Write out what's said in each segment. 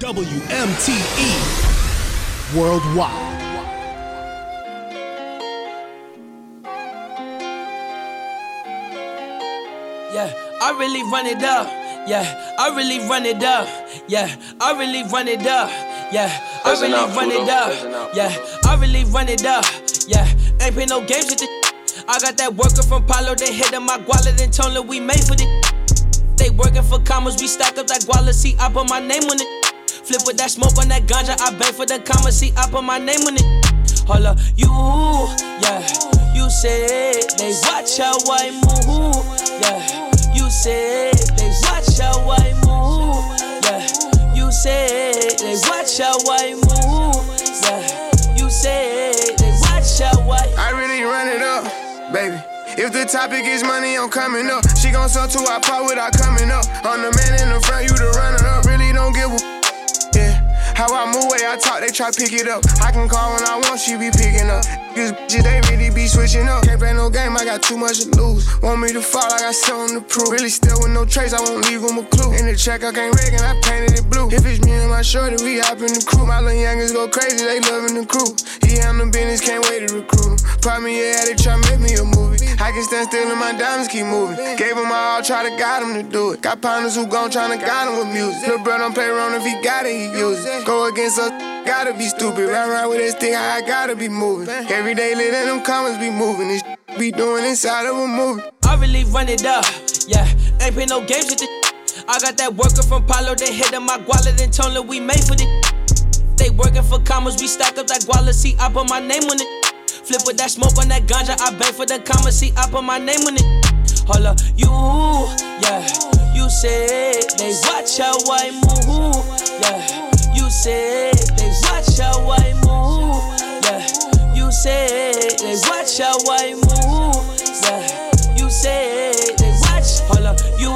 WMTE Worldwide. Yeah, I really run it up. Yeah, I really run it up. Yeah, I really run it up. Yeah, I really run it up. Yeah, I really run it up. Yeah, ain't play no games with it. I got that worker from Palo, they hit my wallet and told her we made for it. They working for commas, we stack up that guala, see, I put my name on it. Flip with that smoke on that ganja, I beg for the comma, see, I put my name on it. Hold up, you, yeah, you said they watch how I move, yeah. You said they watch how I move, yeah. You said they watch how I move, yeah. You said they watch how I. I really run it up, baby. If the topic is money, I'm coming up. She gon' sell to our pot without coming up. I'm the man in the front, you the runner up. Really don't give a how I move, way I talk, they try pick it up. I can call when I want, she be picking up. These bitches, they really be switching up. Can't play no game, I got too much to lose. Want me to fall, I got something to prove. Really still with no trace, I won't leave them a clue. In the check, I can't rig and I painted it blue. If it's me and my shorty, we hop in the crew. My little youngers go crazy, they loving the crew. He on the business, can't wait to recruit him. Probably, yeah, they try make me a movie. I can stand still and my diamonds keep moving. Gave him all, try to guide him to do it. Got partners who gon' tryna guide him with music. Little bro don't play around if he got it, he use it. Go against us, gotta be stupid. Run around with this thing, I gotta be moving. Day, let them comments be moving. This be doing inside of a movie. I really run it up, yeah. Ain't play no games with it. I got that worker from Palo, they hit my wallet and told we made for it. They working for commas, we stack up that guala, see, I put my name on it. Flip with that smoke on that ganja, I beg for the comma, see, I put my name on it. Hold up, you, yeah, you said they watch how I move, yeah. You said they watch how I move, said they watch how I move, yeah. You said they watch, hold up, you,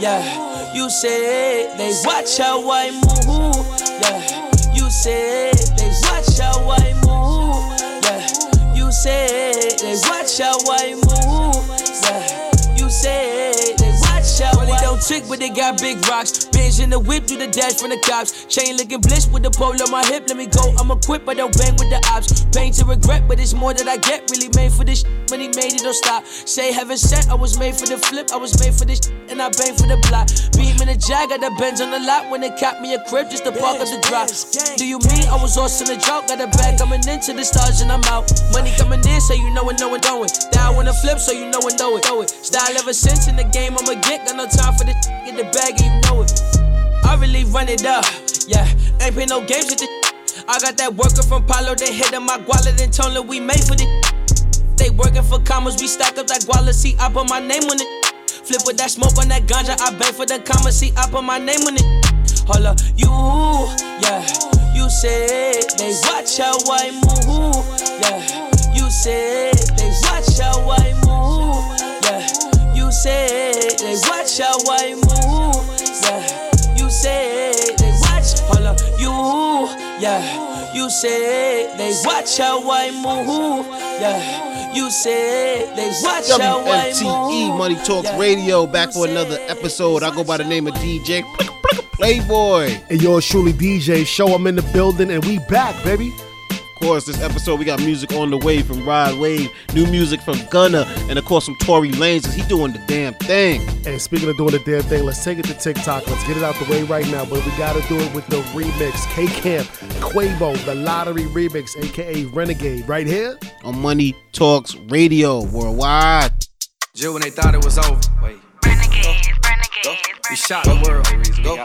yeah. You said they watch how I move, yeah. You said they watch how I move, yeah. You said they watch how I move, trick, but they got big rocks. Binge in the whip, do the dash from the cops. Chain looking bliss with the pole on my hip. Let me go, I'm equipped, but don't bang with the ops. Pain to regret, but it's more that I get. Really made for this when he made it, don't stop. Say heaven sent, I was made for the flip, I was made for this and I bang for the block. Beam in the jag, got the Benz on the lot. When they cap me a crib, just to park at the drop. Do you mean I was lost in the drought? Got a bag coming into the stars and I'm out. Money coming in, so you know it, know it, know it. When I flip, so you know it, know it, know it. Style ever since in the game, I'ma get. Got no time for this, get the bag you know it. I really run it up, yeah. Ain't play no games with it. I got that worker from Palo, they hit my wallet and told we made for it. They working for commas, we stack up that guala, see, I put my name on it. Flip with that smoke on that ganja, I beg for the comma, see, I put my name on it. Hold up, you, yeah. You said they watch how I move, yeah. You said they watch how I move, said they watch how I move, yeah. You said they watch, hold up, you, yeah. You said they watch how I move, yeah. You said they watch how I WMTE. Money Talks Yeah. Radio back for another episode. I go by the name of DJ Playboy. And yours truly, DJ Show. I'm in the building, and we back, baby. Of course, this episode we got music on the way from Rod Wave, new music from Gunna, and of course from Tory Lanez. He doing the damn thing. And speaking of doing the damn thing, let's take it to TikTok. Let's get it out the way right now. But we gotta do it with the remix. K Camp, Quavo, the Lottery remix, aka Renegade, right here. on Money Talks Radio worldwide. Jill, when they thought it was over. Wait. Renegade, renegade, We shot the world. Go.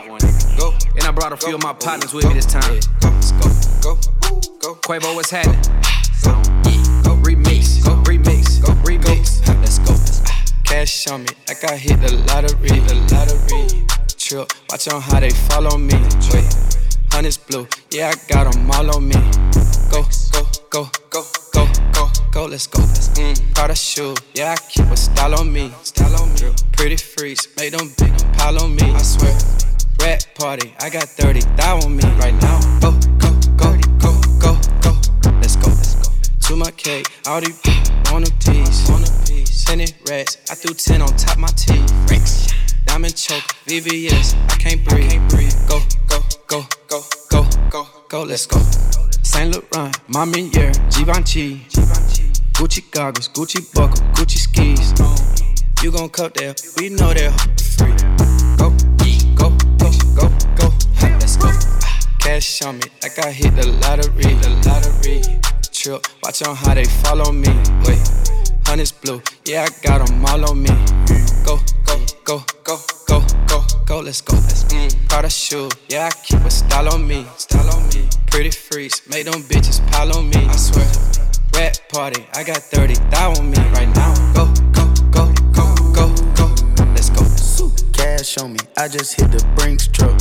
Go. And I brought a few of my partners with me this time. Go, go, go, go. Quavo, what's happening? Go. Go. Remix. Go. Remix. Go. Remix. Let's go. Cash on me like I hit the lottery. The lottery. Trip. Watch on how they follow me. Wait. Honey's blue. Yeah, I got them all on me. Go. Go. Go. Go. Go. Go. Go. Let's go. Mm. Prada shoe. Yeah, I keep a style on me. Style on me. Pretty freaks. Make them big pile on me. I swear. Rat party. I got 30 thou on me right now. Go. Go. Let's go. Let's go. To my cake. All these on a piece. On a piece. Tennis rats. I threw 10 on top my teeth. Rings. Diamond choke. VVS. I can't breathe. Go. Go. Go. go, go, go, go. let's go. Saint Laurent, Mamier, Givenchy. Gucci goggles, Gucci buckle, Gucci skis. You gon' cut that, we know that free. Go, Cash on me, like I hit the lottery, the lottery. Trip, watch on how they follow me. Wait, honey's blue, yeah, I got them all on me. Go, go, go, go, go, go, go, let's go. Let's mm, Prada shoe, yeah, I keep a style on me, style on me. Pretty freaks, make them bitches pile on me. I swear. Rat party, I got 30 thou on me right now. Go, Cash on me, I just hit the Brinks truck.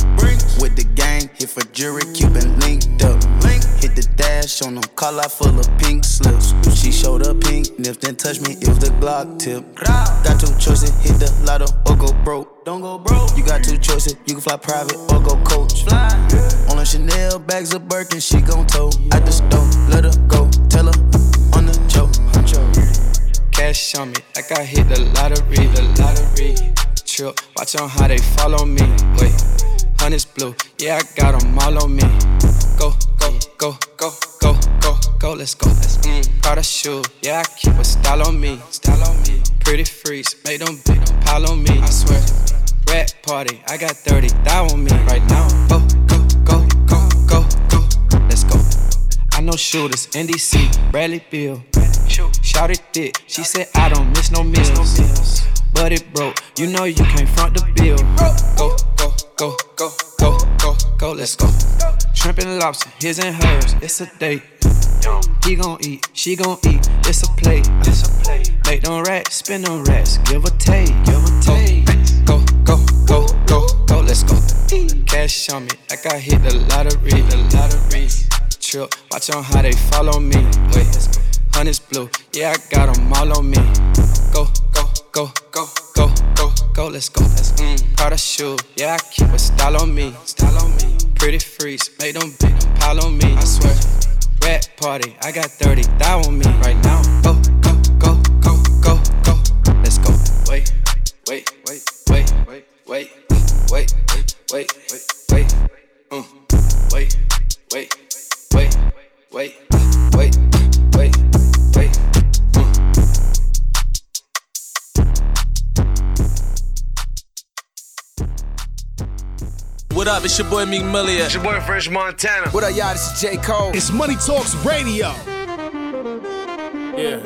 With the gang, hit for jury, Cuban linked up. Link. Hit the dash on them, call out full of pink slips. She showed up pink, nipped and touched me, it was the Glock tip. Got two choices, hit the lotto or go broke. Don't go broke. You got two choices, you can fly private or go coach. Fly. On a Chanel bags of Birkin, she gon' tow. At the store, let her go, tell her on the choke. Cash on me, like I hit the lottery, the lottery. Trip, watch on how they follow me. Wait, honey's blue, yeah, I got them all on me. Go, go, go, go, go, go, go, let's go. Let's mm, Prada shoe, yeah, I keep a style on me, style on me. Pretty freaks, make them big, pile on me. I swear, rat party, I got 30 thou on me right now. Go, go, go, go, go, go, let's go. I know shooters, NDC, Bradley Beal. Shout it thick, she said I don't miss no meals. But it broke, you know you can't front the bill. Go, go, go, go, go, go, go, let's go. Shrimp and lobster, his and hers, it's a date. He gon' eat, she gon' eat, it's a plate. Make them racks, spin them racks, give a take, give a take. Go, go, go, go, go, let's go. Cash on me, like I hit the lottery, the lottery. Trip, watch on how they follow me. Wait, honey's blue, yeah, I got them all on me. Go, go, go, go, go, let's go. Let's mm, Prada shoe, yeah, I keep a style on me, style on me. Pretty freaks, make them big, pile on me. I swear, rat party, I got 30 thou on me right now. Go, go, go, go, go, go, let's go. Wait, wait, wait, wait, wait, wait, wait, wait, wait, wait, mm, wait, wait, wait, wait, wait, wait, wait. What up? It's your boy Meek Million. It's your boy French Montana. What up, y'all? This is J. Cole. It's Money Talks Radio. Yeah,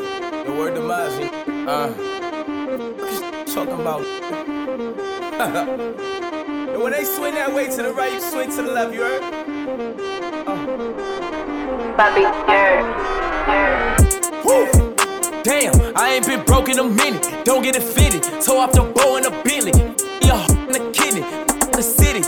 the word to Mozzie. Uh, what you talking about? and when they swing that way to the right, you swing to the left, you heard? Bobby, yeah, yeah. Woo! Damn, I ain't been broke in a minute. Don't get offended. Toe off the bow in a Bentley. Yeah, in the kidney. The city,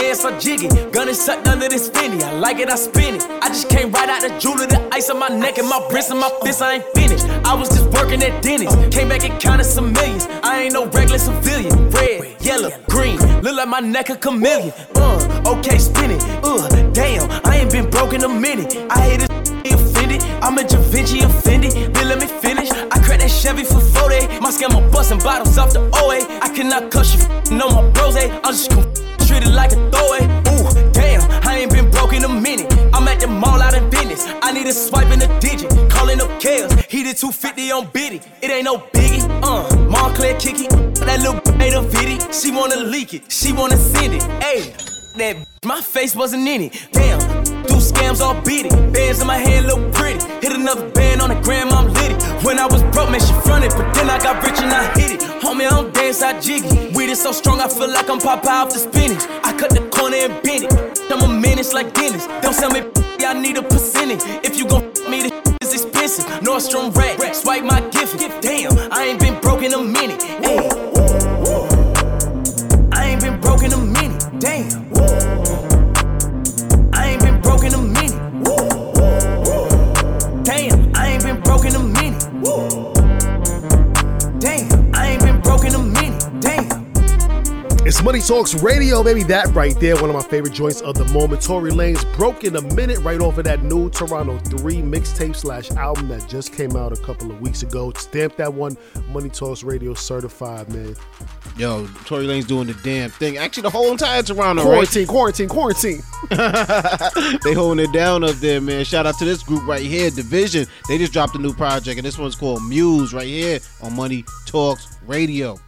Dance or jiggy. Gun is sucked under this finny. I like it, I spin it. I just came right out the jewelry, the ice on my neck and my wrist and my fist. I ain't finished. I was just working at Dennis. Came back and counted some millions. I ain't no regular civilian. Red, yellow, green. Look like my neck a chameleon. Uh, okay, spin it. Uh, damn, I ain't been broke in a minute. I hate it. Offended, I'm a Da Vinci offended. Then let me finish. I Chevy for 40. My scammer busting bottles off the OA. I cannot cuss you, no my bros. eh. I'm just gon' treat it like a throwaway. Ooh, damn, I ain't been broke in a minute. I'm at the mall out in business. I need a swipe in a digit. Calling up Kales. He did 250 on Biddy. It ain't no biggie. Uh, Montclair kick it. That little made a viddy. She wanna leak it. She wanna send it. Ayy. That my face wasn't in it. Damn, do scams all beat it. Bands in my hand look pretty. Hit another band on the gram, I'm litty. When I was broke, man, she fronted, but then I got rich and I hit it. Homie, I don't dance, I jiggy. Weed is so strong, I feel like I'm Popeye off the spinach. I cut the corner and bend it. I'm a menace like Dennis. Don't sell me, I need a percentage. If you gon' me, the is expensive. Nordstrom rack, swipe my gift. Damn, I ain't been broke in a minute. I ain't been broke in a minute. Damn. It's Money Talks Radio, baby. That right there, one of my favorite joints of the moment. Tory Lanez broke in a minute right off of that new Toronto 3 mixtape slash album that just came out a couple of weeks ago. Stamp that one, Money Talks Radio certified, man. Yo, Tory Lanez doing the damn thing. Actually, the whole entire Toronto, quarantine, right? Quarantine, quarantine, quarantine. they holding it down up there, man. Shout out to this group right here, Division. They just dropped a new project, and this one's called Muse right here on Money Talks Radio.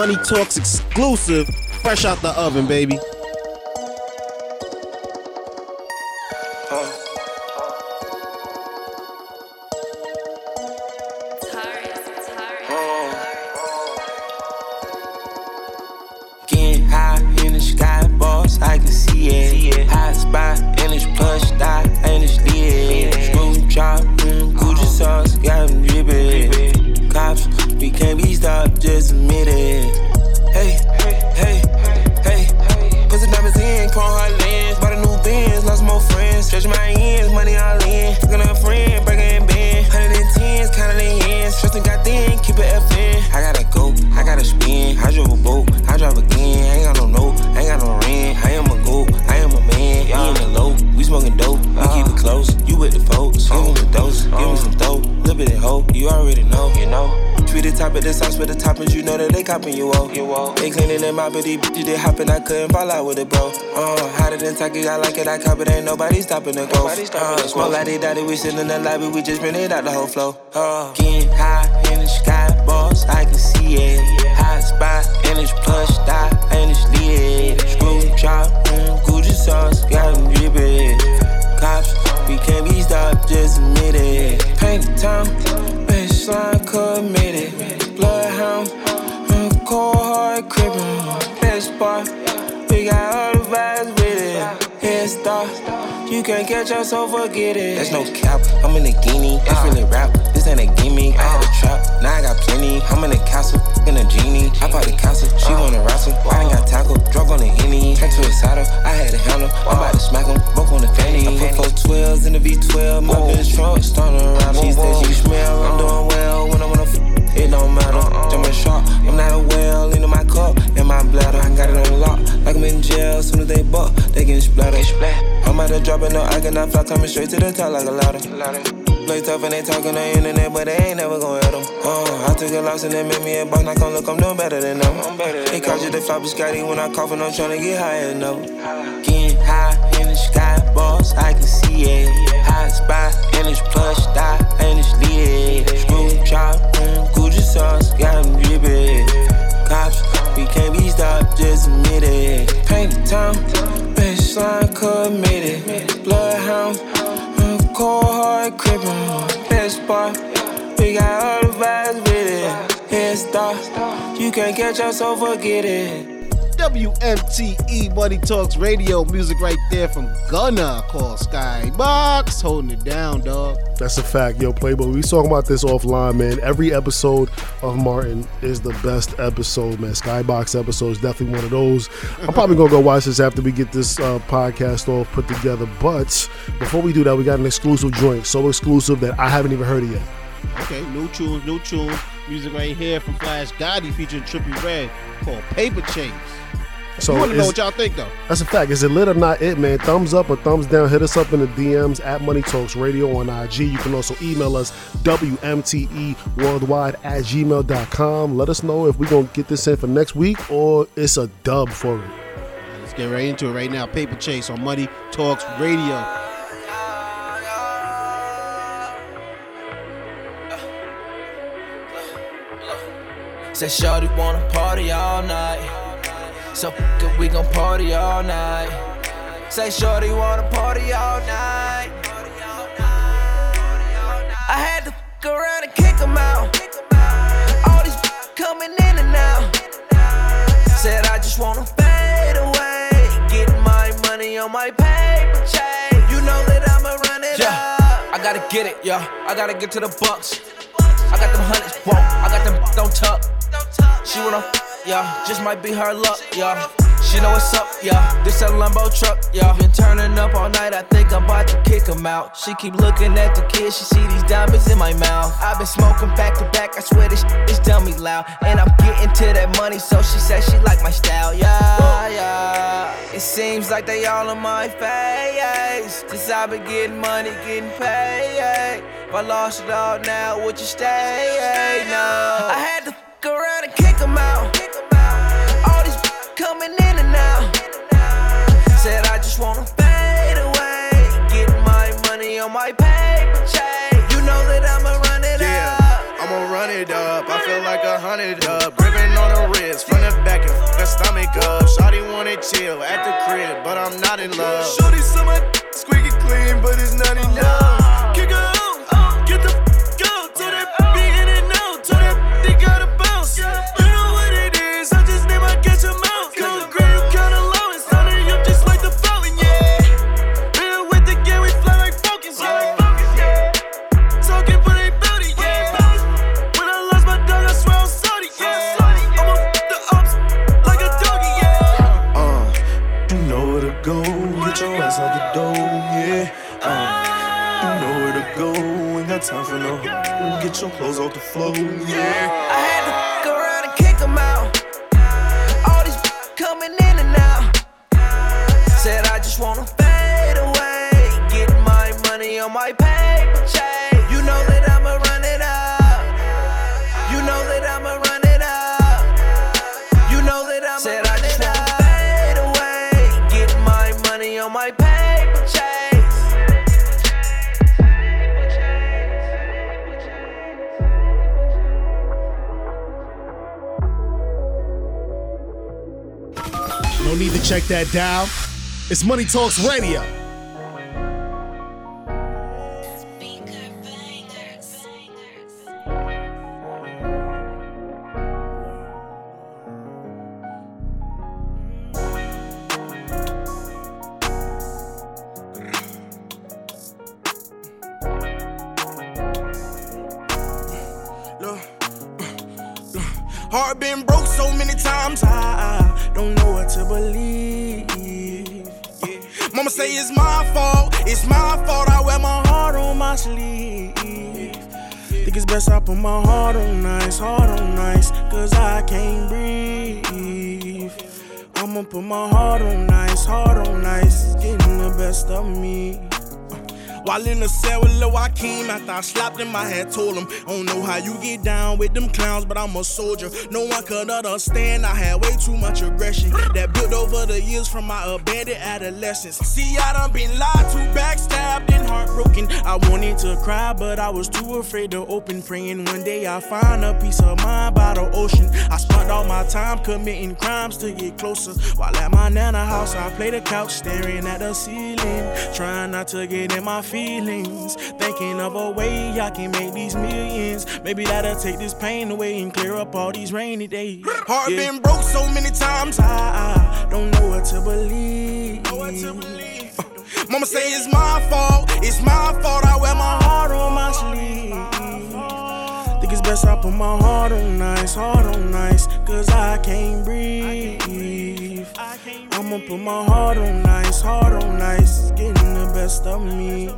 Money Talks exclusive, fresh out the oven, baby. I like it, I cop it, ain't nobody stopping the go. Uh, smoke like they daddy, we sitting in the lobby, we just been it out the whole flow. You can't catch us, so forget it. There's no cap, I'm in a guinea. It's really rap, this ain't a gimmick. I had a trap, now I got plenty. I'm in a castle, in a genie. I bought the castle, she wanna wrestle. I ain't got tackle, drug on the henny. Track to a saddle, I had a handle. I'm about to smack him, broke on the fanny. I put four 12s in the V12, my bitch trunk, starting around. She said she smell, I'm doing well when I'm on f- it don't matter. Jumping sharp, I'm not a whale into my cup and my bladder. I got it on lock, like I'm in jail. Soon as they buck, they get splattered. I'm out of dropping no, I cannot fly coming straight to the top like a ladder. Play tough and they talking on the internet, but they ain't never gonna hit them. Uh, I took a loss and they made me a boss. Now come look, I'm doing better than them. They called you the floppy Scotty when I cough and I'm trying to get higher than ever. Getting high in the sky, boss, I can see it. Hot spot, and it's plush, dot, and it's lit. Screw chop, mm, Gucci sauce, got them dripping. Cops, we can't be stopped, just admit it. Paint the town, baseline committed. Bloodhound, mm, cold hard crippin'. Best part, we got all the vibes with it. Head start, you can't catch us, so forget it. WMTE Money Talks Radio music right there from Gunna called Skybox. Holding it down, dog. That's a fact, yo, Playboy. We talking about this offline, man. Every episode of Martin is the best episode, man. Skybox episode is definitely one of those. I'm probably gonna go watch this after we get this uh, podcast all put together. But before we do that, we got an exclusive joint, so exclusive that I haven't even heard it yet. Okay, new tunes, new tunes. Music right here from Flash Gotti featuring Trippy Red called Paper Chase. So you want to know what y'all think though? That's a fact. Is it lit or not it, man? Thumbs up or thumbs down. Hit us up in the DMs at Money Talks Radio on IG. You can also email us WMTE worldwide at gmail.com. Let us know if we're going to get this in for next week or it's a dub for it. Let's get right into it right now. Paper Chase on Money Talks Radio. Said Shorty wanna party all night. So f- it, we gon' party all night. Say Shorty wanna party all night. I had to fuck around and kick 'em out. All these coming in and out. Said I just wanna fade away. Getting my money on my paper chase. You know that I'ma run it Yeah, up. I gotta get it, yeah. I gotta get to the bucks. I got them hundreds, whoa. I got them don't tuck. She wanna, yeah. Just might be her luck, yeah. She know what's up, yeah. This a Lambo truck, yeah. Been turning up all night, I think I'm about to kick 'em out. She keep looking at the kids, she see these diamonds in my mouth. i been smoking back to back, I swear this shit is dummy loud. And I'm getting to that money, so she said she like my style, yeah, yeah. It seems like they all in my face. Since i been getting money, getting paid. If I lost it all now, would you stay? No. I had to f- around and my paper chase. You know that I'ma run it Yeah, up. I'ma run it up. I feel like a hundred up. Gripping on the wrist, from the back and f- the stomach up. Shawty wanna chill at the crib, but I'm not in love. Shorty so my squeaky clean, but it's not Get your clothes off the floor, yeah. I had to f- around and kick 'em out. All these coming in and out. Said I just wanna fade away. Getting my money on my paper check that dial. It's Money Talks Radio. I had told him, I don't know how you get down with them clowns, but I'm a soldier. No one could understand. I had way too much aggression that built over the years from my abandoned adolescence. See, I done been lied to, backstabbed, heartbroken. I wanted to cry, but I was too afraid to open. Praying one day I find a piece of mind by the ocean. I spent all my time committing crimes to get closer. While at my nana house, I play the couch, staring at the ceiling, trying not to get in my feelings. Thinking of a way I can make these millions. Maybe that'll take this pain away and clear up all these rainy days. Heart Yeah. been broke so many times, I, I don't know what to believe. Uh, Mama say it's my fault, it's my fault. I wear my heart on my sleeve. Think it's best I put my heart on nice, heart on nice, cause I can't breathe. I'ma put my heart on nice, heart on nice, it's getting the best of me.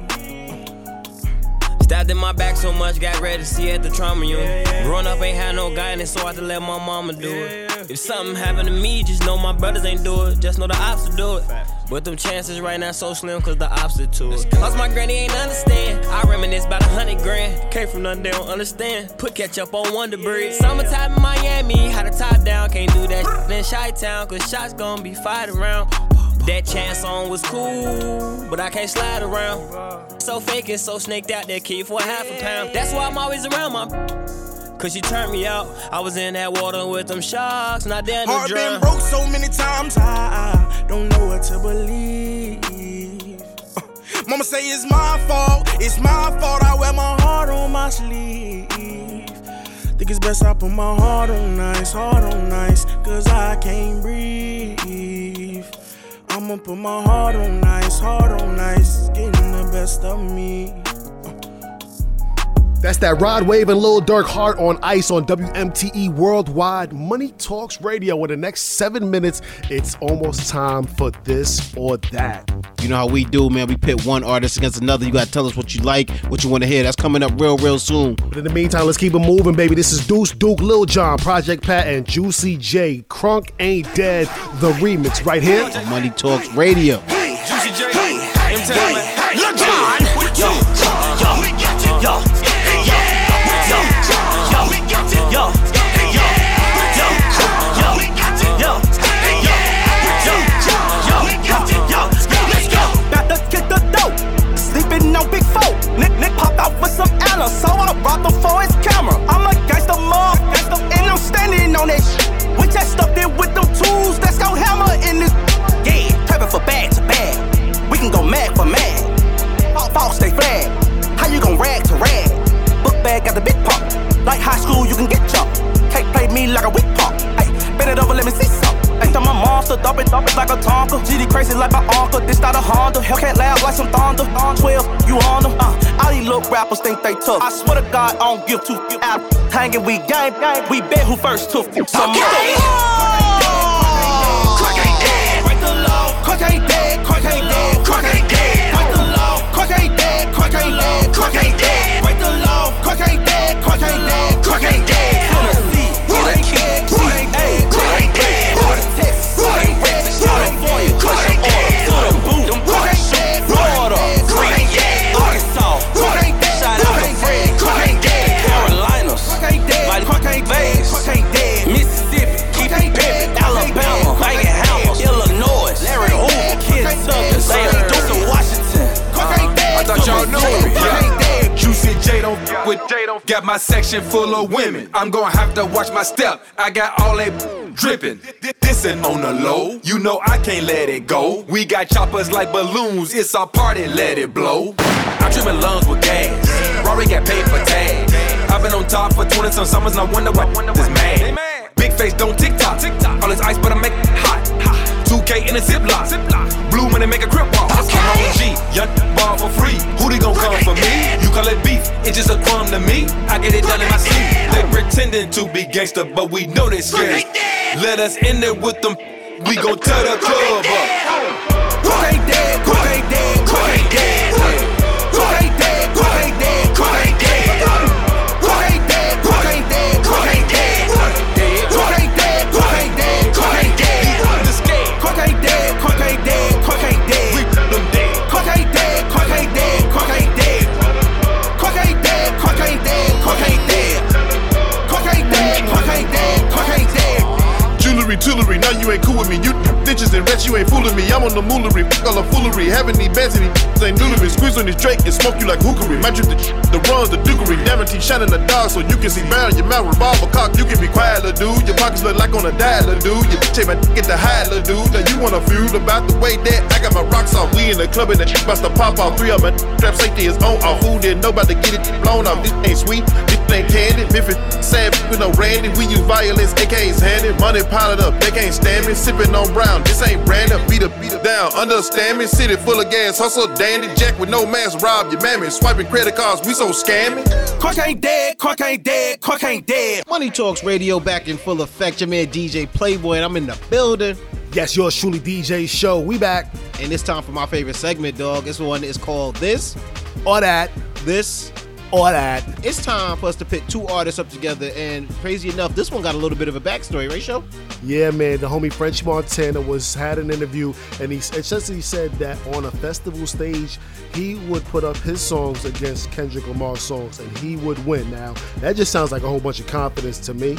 Stabbed in my back so much, got ready to see at the trauma unit. Growing up ain't had no guidance, so I had to let my mama do it. If something happened to me, just know my brothers ain't do it. Just know the ops will do it. But them chances right now so slim, cause the ops are to it. Lost my granny, ain't understand. I reminisce about a hundred grand. Came from nothing, they don't understand. Put ketchup on Wonder Bread. Summertime in Miami, had a top down. Can't do that shit in Chi Town, cause shots gon' be fired around. That chance song was cool, but I can't slide around. So fake and so snaked out that kid for a half a pound. That's why I'm always around my. Cause she turned me out. I was in that water with them sharks, not down to Heart drown. been broke so many times, I, I don't know what to believe. Uh, Mama say it's my fault, it's my fault. I wear my heart on my sleeve. Think it's best I put my heart on ice, heart on nice, cause I can't breathe. I'ma put my heart on ice, heart on ice. getting the best of me. That's that Rod Wave and Lil Durk Heart on Ice on WMTE Worldwide Money Talks Radio. In the next seven minutes, it's almost time for this or that. You know how we do, man. We pit one artist against another. You gotta tell us what you like, what you want to hear. That's coming up real, real soon. But in the meantime, let's keep it moving, baby. This is Deuce Duke, Lil Jon, Project Pat, and Juicy J. Crunk Ain't Dead, the remix right here. On Money Talks Radio. Hey, Juicy j hey Town, man. Lil Jon, yo, yo, yo, yo, tough. I swear to God, I don't give two f- out. Hanging, we gang, gang. We bet who first took some more. Got my section full of women. I'm gonna have to watch my step. I got all they dripping. Dissing on the low, you know I can't let it go. We got choppers like balloons, it's our party, let it blow. I'm tripping lungs with gas. Rory got paid for tag. I've been on top for 20 some summers, I wonder why this man. Big face don't tick tock. All this ice, but I make it hot. 2K in a ziplock. Blue money make a crip walk. I'm on G, young ball for free. Who they gon' come for me? You call it beef, it's just a crumb to me. I get it done in my sleep. They pretending to be gangster, but we know they scared. Let us in there with them. We gon' tear the club up. Jewelry, now you ain't cool with me. You bitches and rats, you ain't fooling me. I'm on the moolery, f- all the foolery. Having these bands and these ain't new to me. Squeeze on this Drake and smoke you like hookery. My drip the the runs, the dookery. Guarantee shining the dog so you can see barrel your mouth, revolver cock. You can be quiet, little dude. Your pockets look like on a dial, little dude. Your bitch my get the high, little dude. Now you wanna feud about the way that I got my rocks off. We in the club and the about to pop off. Three of my trap safety is on off. Who didn't know about to get it blown off? This ain't sweet, this ain't candy. Memphis sad with no Randy. We use violence, AKs handed. Money piled up, they can't stand me. Sipping on brown, this ain't Brandon. Beat up, beat up down. Understand me? City full of gas, hustle dandy. Jack with no mask, rob your mammy. Swiping credit cards, we so scammy. Quack ain't dead, Quack ain't dead, Quack ain't dead. Money Talks Radio back in full effect. Your man DJ Playboy, and I'm in the building. Yes, yours truly DJ Show. We back. And it's time for my favorite segment, dog. This one is called This or That. This or That. It's time for us to pit two artists up together. And crazy enough, this one got a little bit of a backstory, right, Show? Yeah, man. The homie French Montana was had an interview, and he essentially said that on a festival stage, he would put up his songs against Kendrick Lamar's songs, and he would win. Now, that just sounds like a whole bunch of confidence to me.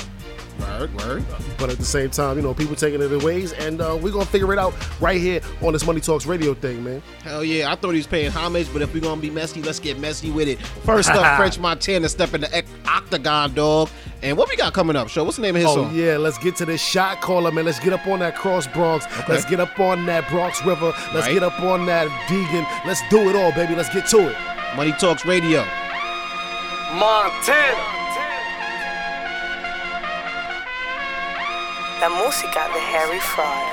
Word, word. But at the same time, you know, people taking it in ways, and uh, we're gonna figure it out right here on this Money Talks Radio thing, man. Hell yeah, I thought he was paying homage, but if we're gonna be messy, let's get messy with it. First up, French Montana step in the octagon, dog. And what we got coming up, show? What's the name of his Oh song? yeah, let's get to this shot caller, man. Let's get up on that cross Bronx. Let's get up on that Bronx River. Let's Right. get up on that Deegan. Let's do it all, baby. Let's get to it. Money Talks Radio. Montana. La música de Harry Fraud.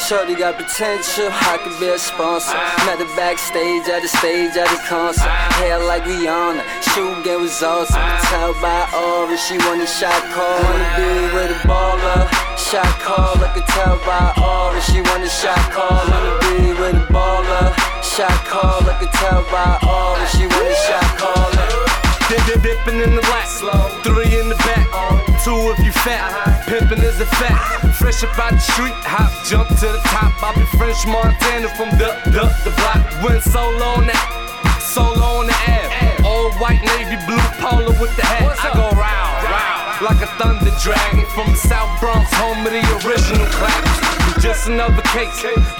Shorty got potential, I could be a sponsor. Met her backstage at the stage at the concert. Hair like Rihanna, shoe game was awesome. Tell by Aura, she want a shot call. Wanna be with a baller, shot call. I could tell by Aura, she want a shot call. Wanna be with a baller, shot call. I could tell by Aura, she want a shot call. Dip, dip, dipping in the rack. Three in the back. Two if you fat. Pimping is a fact. Fresh up out the street, hop, jump to the top. I be French Montana from the, the, the block. Went solo on that. Solo on the app. Old white navy blue polo with the hat. I go round, round. Like a thunder dragon from the South Bronx, home of the original claps. Just another case,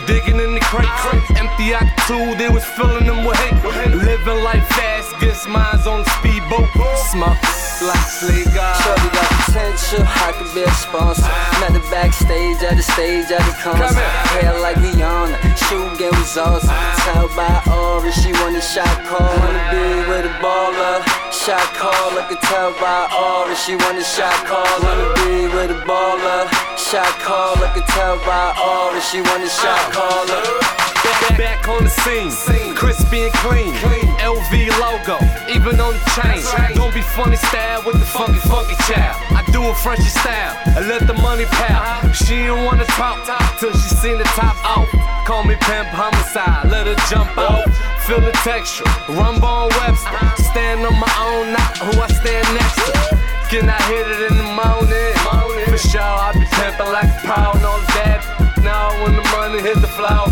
digging in the crates. Empty two, they was filling them with hate. Living life fast, gets mines on the speedboat. Smoke, like Slade God. Shorty got potential, I could be a sponsor. Met her backstage at the stage at the concert. Hair like Rihanna, shoe game was awesome. Tell by Aura, she want a shot call. Wanna be with a baller, shot call. I could tell by Aura, she want a shot call. Wanna be with a baller, shot call. I could tell by Aura, she want a shot call. Back, back on the scene, crispy and clean. LV logo, even on the chain. Don't be funny style with the funky, funky child. I do it Frenchy style, I let the money pal. She didn't wanna talk till she seen the top off. Call me pimp homicide, let her jump out. Feel the texture, Rumble on Webster. Stand on my own, not who I stand next to. Can I hit it in the morning? For sure, I be pimping like a pound on that. Now when the money hit the floor,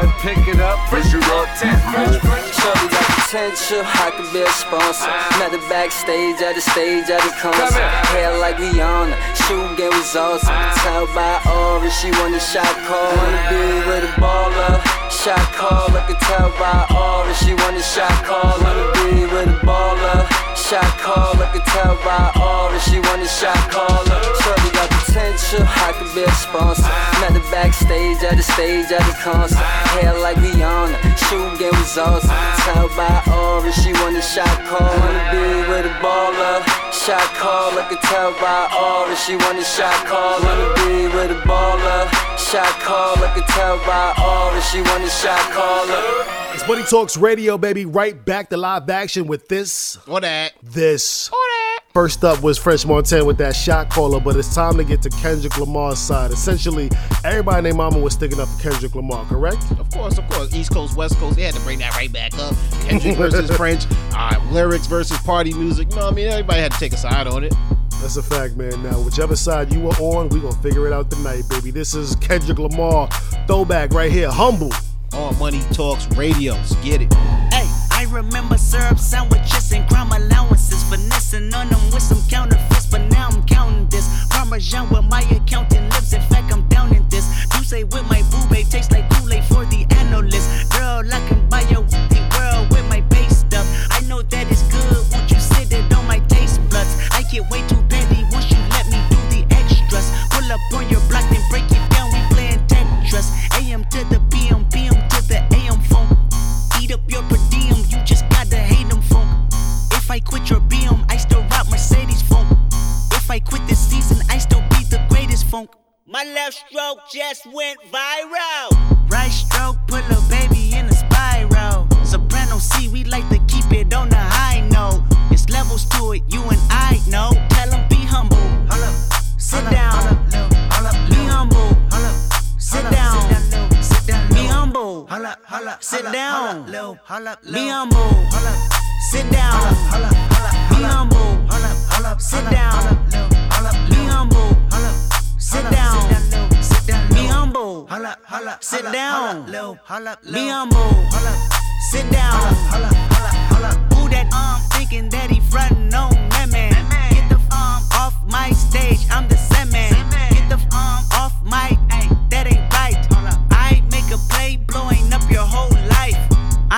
better pick it up, fresh it up, Shorty got potential, I could be a sponsor. Uh-huh. Met her backstage at the stage at the concert. Hair like Rihanna, shoe game was awesome. Uh-huh. Tell by Aura, she want a shot call. Wanna be with a baller, shot call. I could tell by Aura, she want a shot call. Wanna be with a baller, shot caller. Can tell by aura she want a shot caller. Shorty got potential, I could be a sponsor. Met her backstage at the stage at the concert. Hair like Rihanna, shoe game was awesome. Tell by aura she want a shot caller. Wanna be with a baller. Shot caller, can tell by aura she want a shot caller. Wanna be with a baller. Shot caller, can tell by aura she want a shot caller. It's Money Talks Radio, baby. Right back to live action with this. Or that. This. Or that. First up was French Montana with that shot caller, but it's time to get to Kendrick Lamar's side. Essentially, everybody named Mama was sticking up for Kendrick Lamar, correct? Of course, of course. East Coast, West Coast, they had to bring that right back up. Kendrick versus French, uh, lyrics versus party music. No, I mean, everybody had to take a side on it. That's a fact, man. Now, whichever side you were on, we gonna figure it out tonight, baby. This is Kendrick Lamar throwback right here. Humble. On Money Talks Radios. Get it. Hey, I remember syrup sandwiches and crime allowances. Finessing on them with some counterfeits, but now I'm counting this. Parmesan with my accountant lips. In fact, I'm down in this. You say with my boo babe tastes like Kool-Aid for the analyst. Girl, I can buy your world with my base stuff. I know that it's good. Won't you sit it on my taste buds? I get way too petty once you let me do the extras. Pull up on your block and break it down. We playing Tetris. AM to the If I quit your BM, I still rock Mercedes funk. If I quit this season, I still be the greatest funk. My left stroke just went viral. Right stroke put a baby in a spiral. Soprano C, we like to keep it on the high note. It's levels to it, you and I know. Tell 'em be humble. Sit down. Be humble. Sit down. Be humble. Sit down. Be humble. Sit down. Be humble. Sit down. Be humble. Sit down. Be humble. Sit down. Be humble. Sit down. Who that um thinking that he frontin' on that man? Get the um off my stage. I'm the same man. Get the um off my ay, that ain't right. I make a play blowing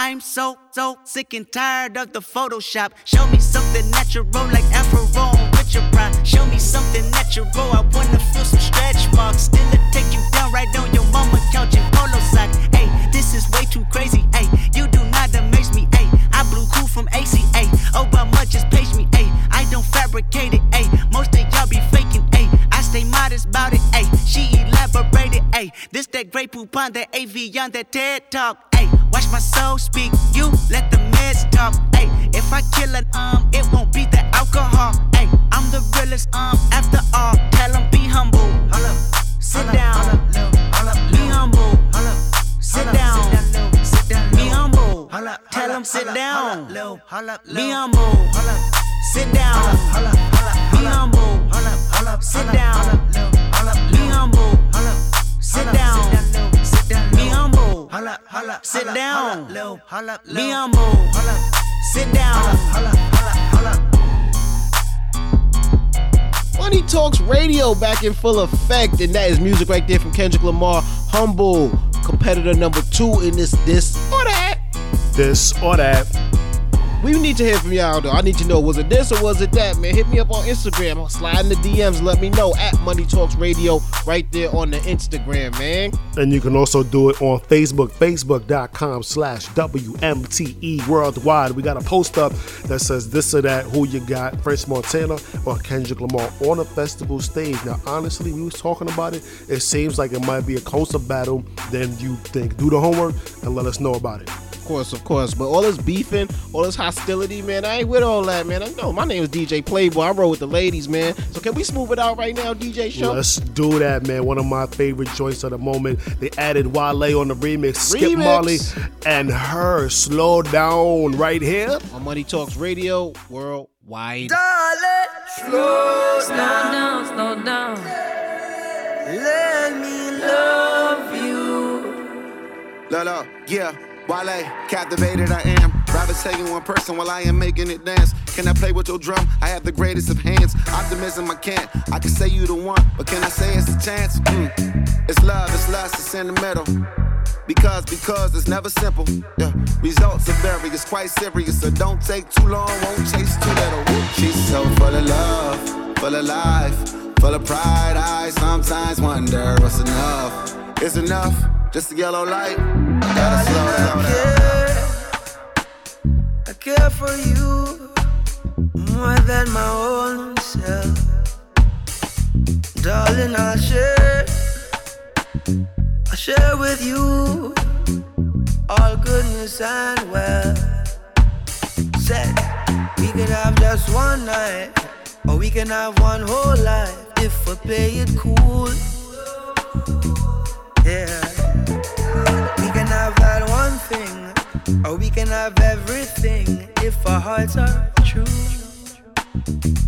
I'm so so sick and tired of the Photoshop. Show me something natural like Afro with your pride. Show me something natural. I wanna feel some stretch marks. Still it take you down right on your mama couch in polo sock. Hey, this is way too crazy. Hey, you do not amaze me. Hey, I blew cool from ACA. Obama just page me. Hey, I don't fabricate it. Hey, most of y'all be faking. Hey, I stay modest about it. Hey, she elaborated. Hey, this that great poop on that AV on that TED talk. Hey, watch my soul speak. You let the meds talk. Hey, if I kill an um, it won't be the alcohol. Hey, I'm the realest um after all. Tell 'em be humble. Sit down. Be humble. Sit down. Be humble. Tell 'em sit down. Be humble. Sit down. Be humble. Sit down. Be humble. Sit down. Be humble. Sit down. Be humble. Sit down. Money Talks Radio back in full effect, and that is music right there from Kendrick Lamar. Humble, competitor number two in this this or that. This or that. We need to hear from y'all though. I need to know was it this or was it that, man? Hit me up on Instagram. Slide in the DMs. Let me know at Money Talks Radio right there on the Instagram, man. And you can also do it on Facebook, facebook.com slash WMTE worldwide. We got a post up that says this or that, who you got, French Montana or Kendrick Lamar on a festival stage. Now, honestly, we was talking about it. It seems like it might be a closer battle than you think. Do the homework and let us know about it. Of course, of course. But all this beefing, all this hostility, man, I ain't with all that, man. I know my name is DJ Playboy. I roll with the ladies, man. So can we smooth it out right now, DJ Show? Let's do that, man. One of my favorite joints of the moment. They added Wale on the remix, Skip Remix. Marley, and her. Slow down right here. On Money Talks Radio worldwide. Darling, slow Slow down. down, slow down. Let me love you. Lolo, yeah. While I captivated I am. rather taking one person while I am making it dance. Can I play with your drum? I have the greatest of hands. Optimism I can't. I can say you the one, but can I say it's a chance? Mm. It's love, it's lust, it's in the middle. Because, because it's never simple. Yeah. Results are various, quite serious. So don't take too long, won't chase too little. She's so full of love, full of life, full of pride. I sometimes wonder what's enough is enough. Just a yellow light. Gotta slow down. I care. I care for you more than my own self. Darling, I'll share. I'll share with you all goodness and wealth. Said we could have just one night, or we can have one whole life if we play it cool. hearts are true.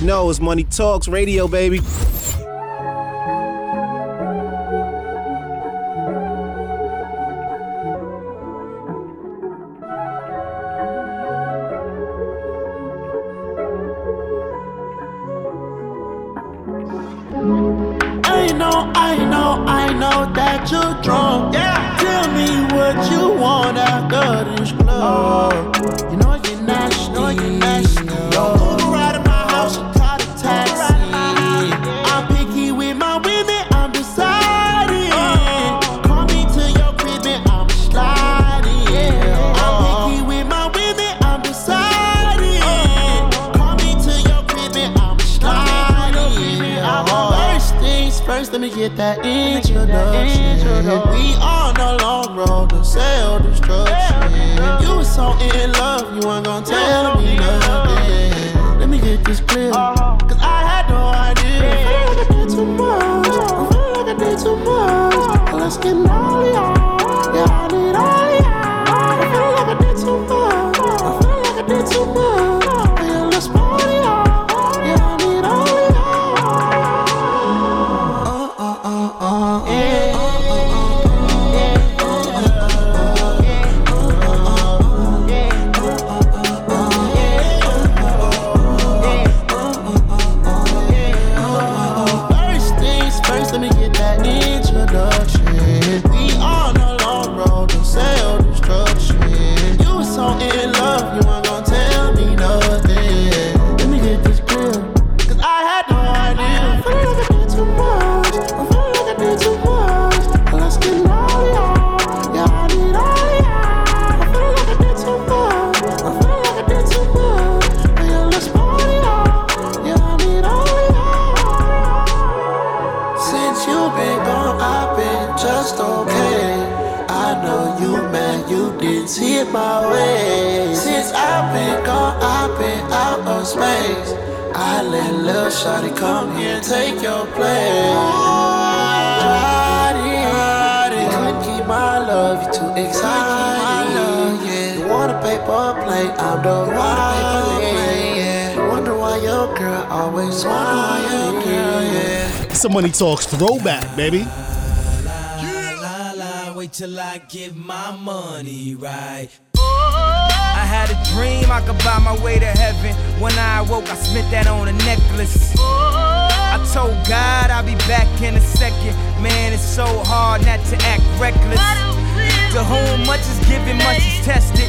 already know it's Money Talks Radio, baby. Plate, I'm the right. You wonder why your girl always wonder why your girl, yeah. Some money talks throwback, baby. La la, wait till I get my money right. I had a dream I could buy my way to heaven. When I awoke, I spent that on a necklace. I told God I'll be back in a second. Man, it's so hard not to act reckless. To whom much is given, much is tested.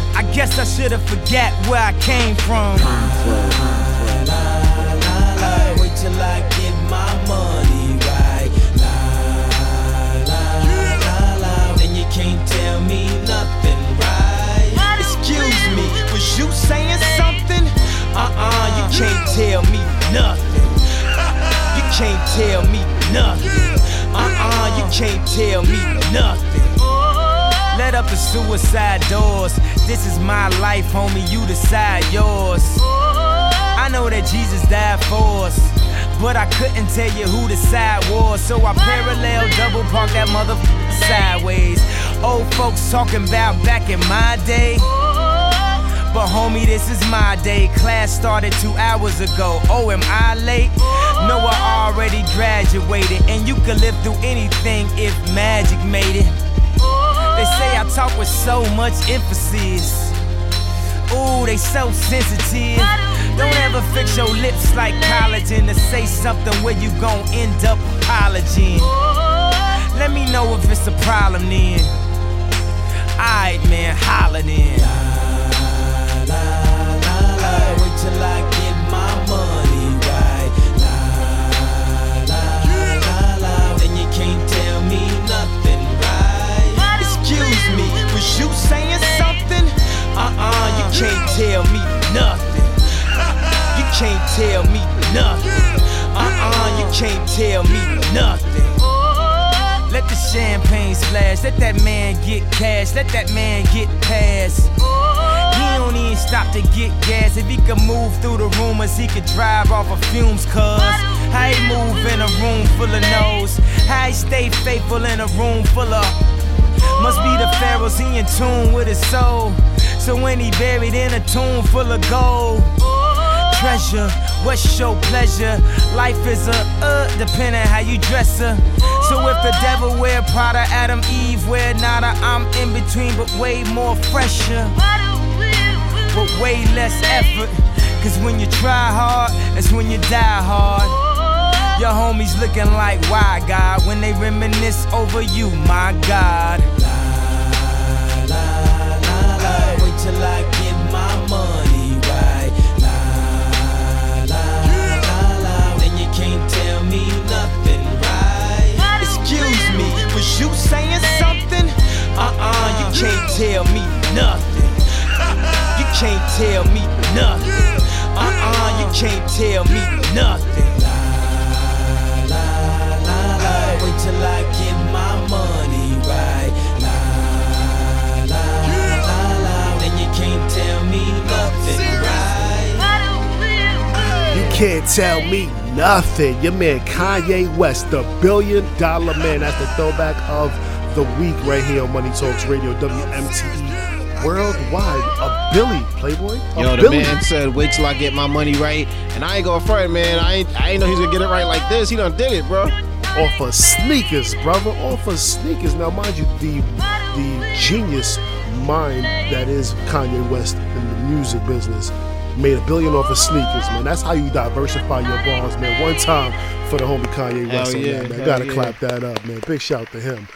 I guess I should've forgot where I came from. Wait till I get my money right. La, la, la, la. Then you can't tell me nothing, right? Excuse me, was you saying something? Uh-uh, you can't tell me nothing. You can't tell me nothing. Uh-uh, you can't tell me nothing. Let up the suicide doors. This is my life, homie. You decide yours. I know that Jesus died for us. But I couldn't tell you who the side was. So I parallel double park that motherfucker sideways. Old folks talking about back in my day. But homie, this is my day. Class started two hours ago. Oh, am I late? No, I already graduated. And you could live through anything if magic made it. They say I talk with so much emphasis. Ooh, they so sensitive. Don't ever fix your lips like collagen to say something where you gon' end up apologizing. Let me know if it's a problem then. Alright, man, holla then. Wait till I Excuse me, was you saying something? Uh-uh, you can't tell me nothing. You can't tell me nothing. Uh-uh, you can't tell me nothing. Let the champagne splash, let that man get cash, let that man get past. He don't even stop to get gas. If he could move through the rumors, he could drive off of fumes, cuz. How he move in a room full of no's? How he stay faithful in a room full of. Must be the pharaohs, he in tune with his soul. So when he buried in a tomb full of gold. Treasure, what's your pleasure? Life is a uh, depending how you dress her. So if the devil wear Prada, Adam, Eve wear nada, I'm in between, but way more fresher. but way less effort. Cause when you try hard, it's when you die hard. Your homies looking like why God when they reminisce over you, my God. La la la la. Wait till I get my money right. La, la, la, la. Then you can't tell me nothing, right? Excuse me, was you saying something? Uh-uh, you can't tell me nothing. You can't tell me nothing. Uh-uh, you can't tell me nothing. Tell me nothing, right? You can't tell me nothing. Your man Kanye West, the billion dollar man. That's the throwback of the week right here on Money Talks Radio, WMTE Worldwide. A Billy, Playboy. A Yo, the Billy. man said, "Wait till I get my money right," and I ain't gonna front, man. I ain't, I ain't know he's gonna get it right like this. He done did it, bro. Off of sneakers, brother. Off of sneakers. Now, mind you, the the genius mind that is Kanye West in the music business. made a billion off of sneakers, man. That's how you diversify your bars, man. One time for the homie Kanye West on yeah, that, man. Gotta yeah. clap that up, man. Big shout to him.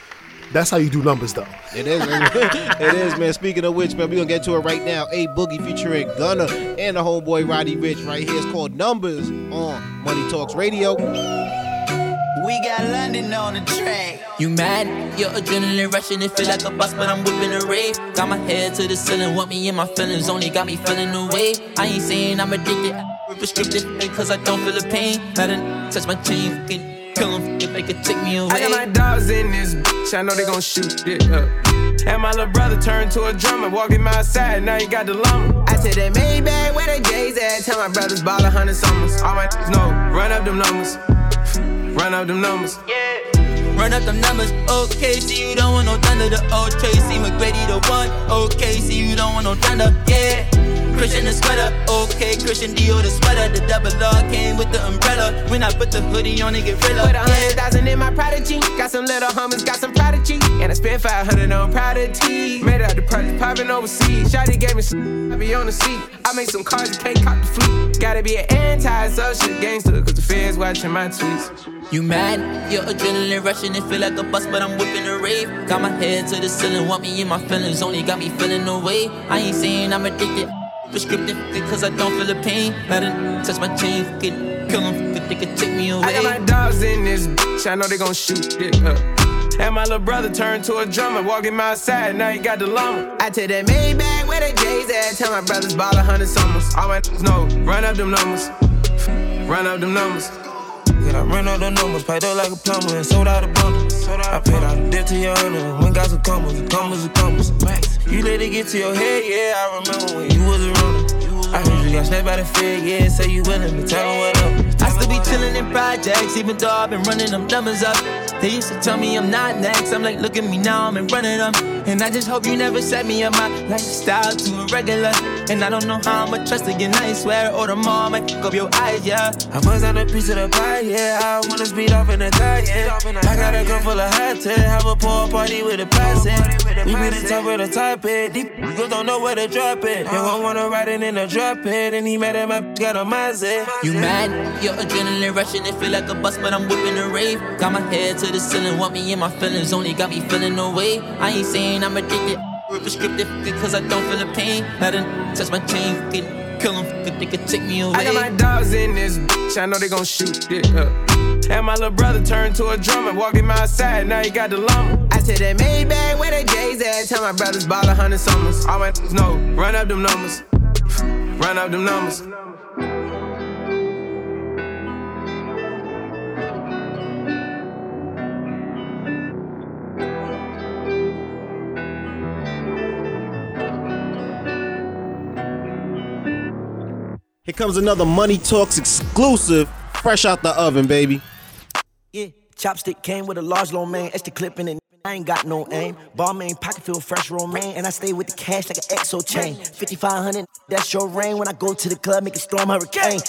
That's how you do numbers, though. It is. it is, man. Speaking of which, man, we're gonna get to it right now. A Boogie featuring Gunna and the homeboy Roddy Ricch right here. It's called Numbers on Money Talks Radio. We got London on the track. You mad? Your adrenaline rushing, it feel like a bus, but I'm whipping a rave. Got my head to the ceiling, want me in my feelings, only got me feeling the way. I ain't saying I'm addicted, restricted, because I don't feel the pain. Let it touch my chain, fucking kill 'em, if they could take me away. I got my dogs in this bitch, I know they gon' shoot it up. And my little brother turned to a drummer, walking my side, now he got the lumber. I said that Maybach where the J's at, tell my brothers ball a hundred summers. All my know, run up them numbers, run up them numbers. Yeah. Run up the numbers, okay, see you don't want no thunder. The old Tracy McGrady, the one, okay, see you don't want no thunder, yeah. Christian the sweater, okay, Christian Dior the sweater. The double R came with the umbrella. When I put the hoodie on, it get realer. Put a hundred thousand in my prodigy. Got some little homies, got some prodigy. And I spent 500 on prodigy. Made out the project popping overseas. Shotty gave me some, I be on the seat. I make some cars, you can't cop the fleet. Gotta be an anti-social gangster, cause the feds watching my tweets. You mad? Your adrenaline rushing, it feel like a bus, but I'm whipping a rave. Got my head to the ceiling, want me in my feelings, only got me feeling the way. I ain't saying I'm addicted, prescriptive, cause I don't feel the pain. It touch my chain, kill 'em, they could take me away. I got my dogs in this bitch, I know they gon' shoot it up. And my little brother turned to a drummer, walking my side, now he got the lumber. I tell that Maybach where the J's at, tell my brothers ball a hundred summers. All my know, run up them numbers, run up them numbers. Yeah, I ran up them numbers, paid up like a plumber and sold out a bundle. I paid out the debt to your honor, when got some commas, the commas, the commas. You let it get to your head, yeah, I remember when you was a runner. I heard you got snatched by the fed, yeah, say you willing to tell them what up. I still be chillin' in projects, even though I've been running them numbers up. They used to tell me I'm not next. I'm like, look at me now, I'm in running them. And I just hope you never set me up my lifestyle to a regular. And I don't know how I'ma trust again, I swear, or the more I might fuck up your eyes, yeah. I buzz on a piece of the pie, yeah. I wanna speed off in the car, yeah. I got a cup full of hot tea, have a pool party with a passing. We be the top of the top it, deep niggas don't know where to drop it. They won't wanna ride it in the drop it, and he mad at my got a mindset. You mad? Your adrenaline rushing, it feel like a bus, but I'm whipping a rave. Got my head to the ceiling, want me in my feelings, only got me feeling the way. I ain't saying I'm addicted, prescriptive, cause I don't feel the pain. Let it touch my chain, fucking kill 'em, they could take me away. I got my dogs in this bitch, I know they gon' shoot it up. And my little brother turned to a drummer, walking my side, now he got the lumber. I said that Maybach where the J's at, tell my brothers ball a hundred summers. All my know, run up them numbers, run up them numbers. Here comes another Money Talks exclusive, fresh out the oven, baby. Yeah, chopstick came with a large lo mein, extra clip in it. I ain't got no aim. Balmain pocket feel fresh romaine, and I stay with the cash like an exo chain. 5500, that's your rain. When I go to the club, make a storm hurricane.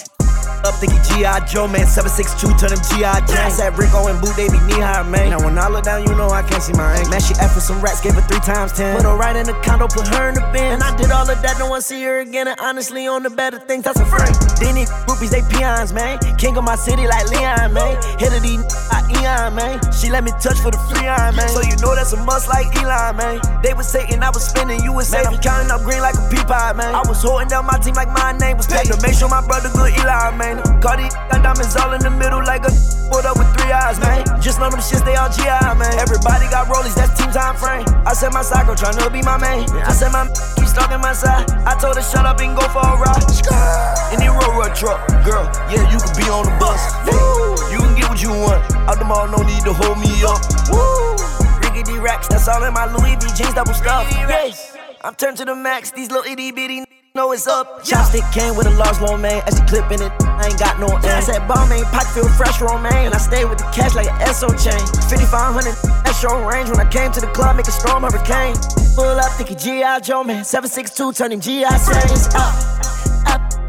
Up thinking G.I. Joe, man. 762, turn them G.I. Jane. That Rico and Boot, they be knee high, man. Now when I look down, you know I can't see my aim. Man, she for some rats, gave her three times ten. Put her right in the condo, put her in the bin. And I did all of that, no one see her again. And honestly, on the better things, that's a friend. Then these groupies, they peons, man. King of my city like Leon, man. Head of these like Eon, man. She let me touch for the free on, man. So you know that's a must like Elon, man. They was saying I was spinning, you was. I'm counting up green like a pea pie, man. I was holding down my team like my name was to make sure my brother good Elon, man. Cardi got diamonds all in the middle like a put up with three eyes, man. Just know them shits, they all GI, man. Everybody got rollies, that's team time frame. I said my cycle tryna be my main. I said my keep stalking my side. I told her shut up and go for a ride. In the road road truck, girl, yeah, you can be on the bus. Hey, you can get what you want. Out the mall, no need to hold me up. Woo! Riggedy racks, that's all in my Louis V jeans, double stuff. Yeah. I'm turned to the max, these little itty bitty know it's up. Chopstick came with a large lo mein, as he clipping it. I ain't got no aim. I said bomb ain't pocket feel fresh romaine. And I stay with the cash like an SO chain. 5500, that's your range. When I came to the club, make a storm hurricane. Pull up, thinking G.I. Joe man. 762, turning G.I. chains up.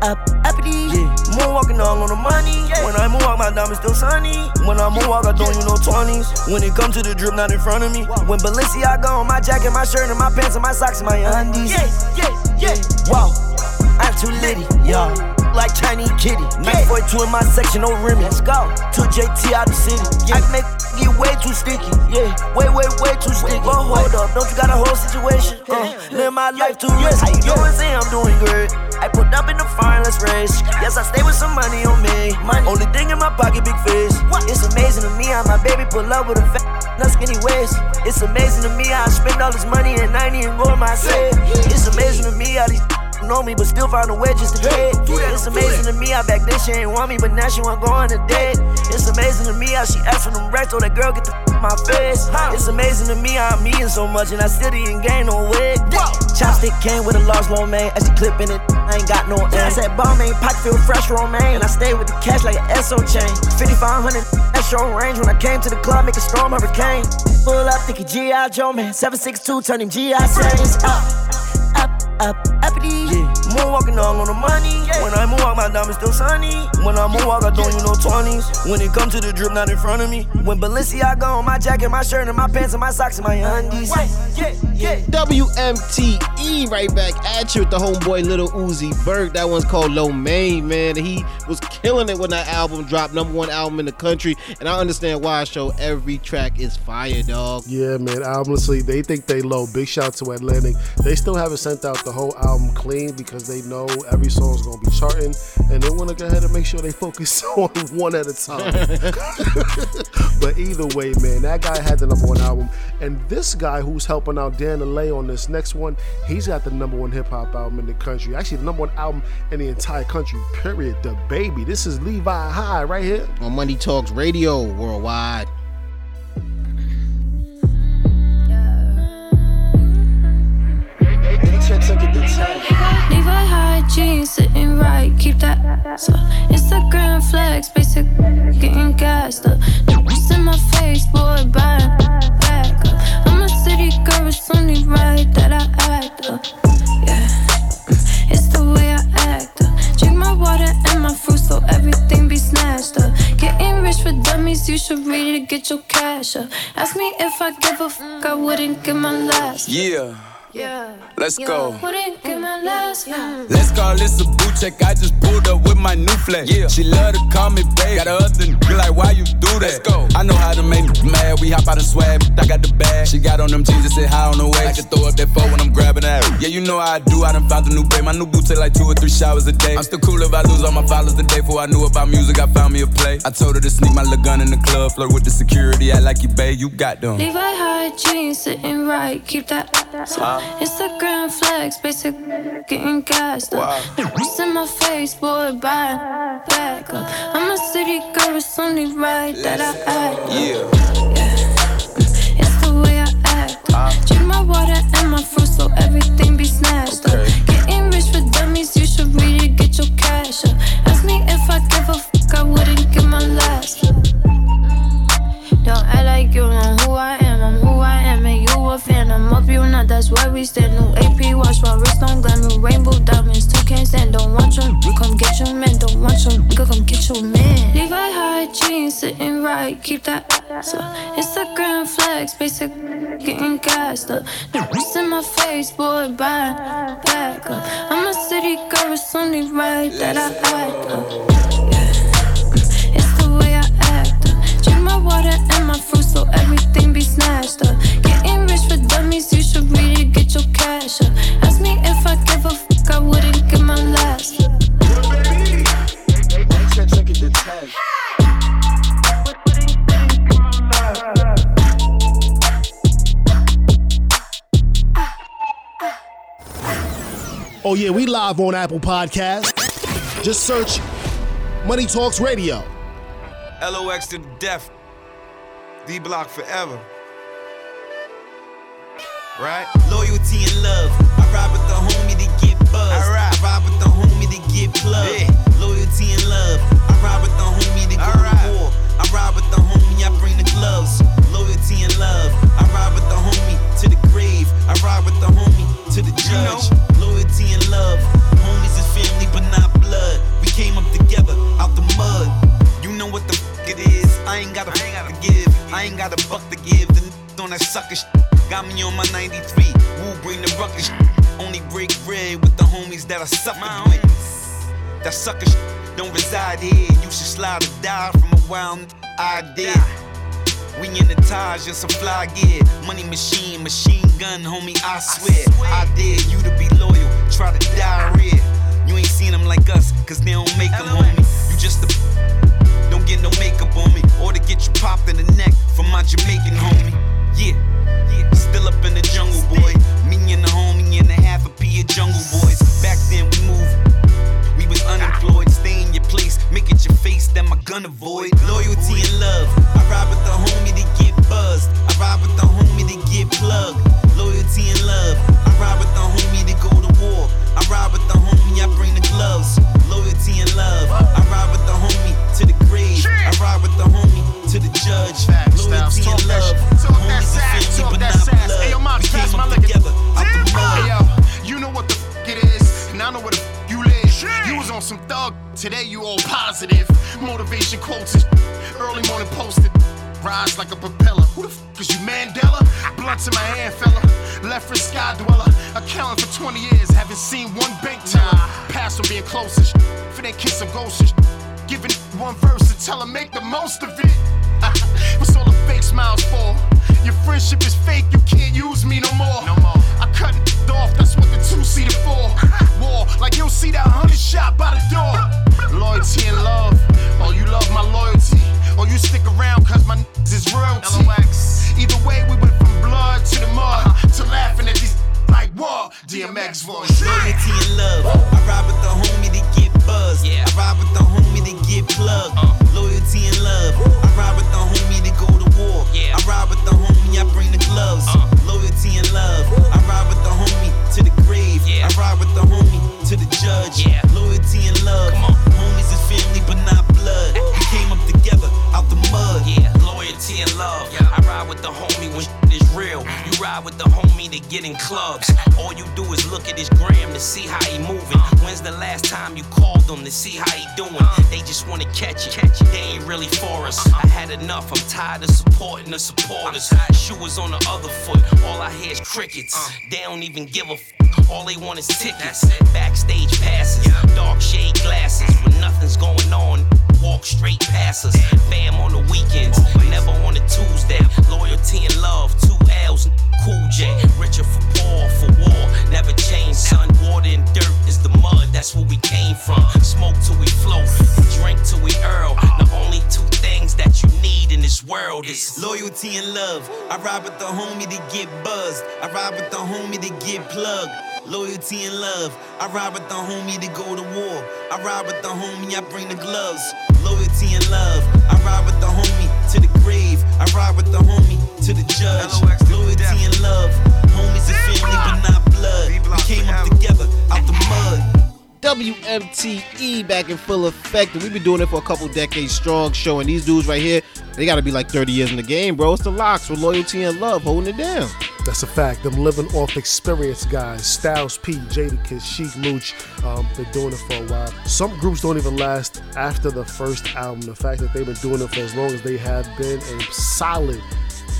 Up, up, uppity. Yeah. Moonwalking all on the money. When I moonwalk, my diamonds still sunny. When I moonwalk, I don't you know 20s. When it come to the drip, not in front of me. When Balenciaga on my jacket, my shirt, and my pants, and my socks, and my undies. Yeah, yeah, yeah. Wow. I'm too litty, yeah. Like Chinese kitty. 942 in my section, no rim. Let's go. To JT out the city. I make get way too sticky. Yeah, way, way, way too sticky. But hold up, don't you got a whole situation? Uh, live my life too. How you doing? Say I'm doing great. I put up in the fire, let's race. Yes, I stay with some money on me. Money. Only thing in my pocket, big fish. It's amazing to me how my baby pull up with a fat, not skinny waist. It's amazing to me how I spend all this money and I ain't even roll my set. It's amazing to me how these know me, but still find a way just to trade. It's amazing to me how back then she ain't want me, but now she want go on a date. It's amazing to me how she asked for them racks, so that girl get the f- my face. It's amazing to me how I'm eating so much and I still didn't gain no weight. Chopstick came with a large lo mein, as she clipping it, I ain't got no aim. I said Balmain, pocket feel fresh romaine, and I stay with the cash like an SO chain. 5500, that's your range. When I came to the club, make a storm hurricane. Pull up, thinking G.I. Joe man, 762 turning G.I. chains up uh. Up, up, uppity. Yeah. Moonwalking all on the money. When I moonwalk, my diamond still sunny. When I moonwalk, I don't use no 20s. When it come to the drip, not in front of me. When Balenciaga on my jacket, my shirt, and my pants, and my socks, and my undies. Yeah, yeah, yeah. WMTE right back at you with the homeboy Little Uzi Vert. That one's called Lo Mein, man. He was killing it when that album dropped, number one album in the country. And I understand why I show every track is fire, dog. Yeah, man. Honestly, they think they low. Big shout to Atlantic. They still haven't sent out the whole album clean because they know every song's gonna be charting, and they want to go ahead and make sure they focus on one at a time. but either way, man, that guy had the number one album, and this guy who's helping out Dan Lay on this next one, he's got the number one hip hop album in the country. Actually, the number one album in the entire country. Period. The baby. This is Levi High right here on Money Talks Radio worldwide. Levi high jeans sitting right, keep that up. Instagram flex, basic getting gassed up. Just in my face, boy, buying back up. I'm a city girl, it's only right that I act up. Yeah, it's the way I act up. Drink my water and my fruit so everything be snatched up. Getting rich for dummies, you should read it, get your cash up. Ask me if I give a fuck, I wouldn't give my last. Yeah. Yeah. Let's go. Wouldn't give my last. Yeah. Let's call this a boot check. I just pulled up with my new flex. Yeah. She love to call me babe. Got her other nigga like, why you do that? Let's go. I know how to make me mad. We hop out and swag. I got the bag. She got on them jeans and said hi on the way. I can throw up that phone when I'm grabbing that. Yeah, you know how I do. I done found a new babe. My new boot take like two or three showers a day. I'm still cool if I lose all my followers the day before I knew about music. I found me a play. I told her to sneak my little gun in the club. Flirt with the security. Act like you babe. You got them. Levi high jeans sitting right, keep that ass up. Instagram flex, basic getting gassed up. What's in my face, boy, buying back up. I'm a city girl, it's only right that I act. Yeah. It's the way I act. up. Uh-huh. Drink my water and my fruit so everything be snatched up. Getting rich for dummies, you should read it, get your cash up. Ask me if I give a fuck, I wouldn't give my last. Don't act like you know who I am. I'm who I am, and you a fan. I'm up, you not. That's where we stand. New AP watch, my wrist on glam. New rainbow diamonds. Two can't stand. Don't want you. Come get your man. Don't want you. Come get your man. Levi high jeans sitting right. Keep that ass. Instagram flex, basic getting gassed up. Wrist in my face, boy, buying back up. I'm a city girl. It's only right that I act up. Water and my fruit so everything be snatched up. Getting rich for dummies, you should read it, get your cash up. Ask me if I give a fuck, I wouldn't give my last. Oh yeah, we live on Apple Podcast. Just search Money Talks Radio. LOX to death. D Block forever. Right? Loyalty and love. I ride with the homie to get buzz. I ride, I ride with the homie to get plugged. Yeah. Loyalty and love. I ride with the homie to go to war. I ride with the homie, I bring the gloves. Loyalty and love. I ride with the homie to the grave. I ride with the homie to the judge. Loyalty and love. Homies is family, but not blood. We came up together out the mud. You know what the fuck it is. I ain't got a fuck to give. I ain't got a buck to give. The n- on that sucker sh- got me on my 93. Woo bring the ruckus. Only break bread with the homies that I suffered with. That sucker sh- don't reside here. You should slide or die from a wild idea. We in the Taj and some fly gear. Money machine, machine gun, homie, I swear. I dare you to be loyal, from my Jamaican back in full effect. And we've been doing it for a couple decades strong, showing these dudes right here, they gotta be like 30 years in the game, bro. It's the LOX with loyalty and love holding it down. That's a fact. Them living off experience guys. Styles P, Jadakiss, Sheek Louch, um, been doing it for a while. Some groups don't even last after the first album. The fact that they've been doing it for as long as they have been a solid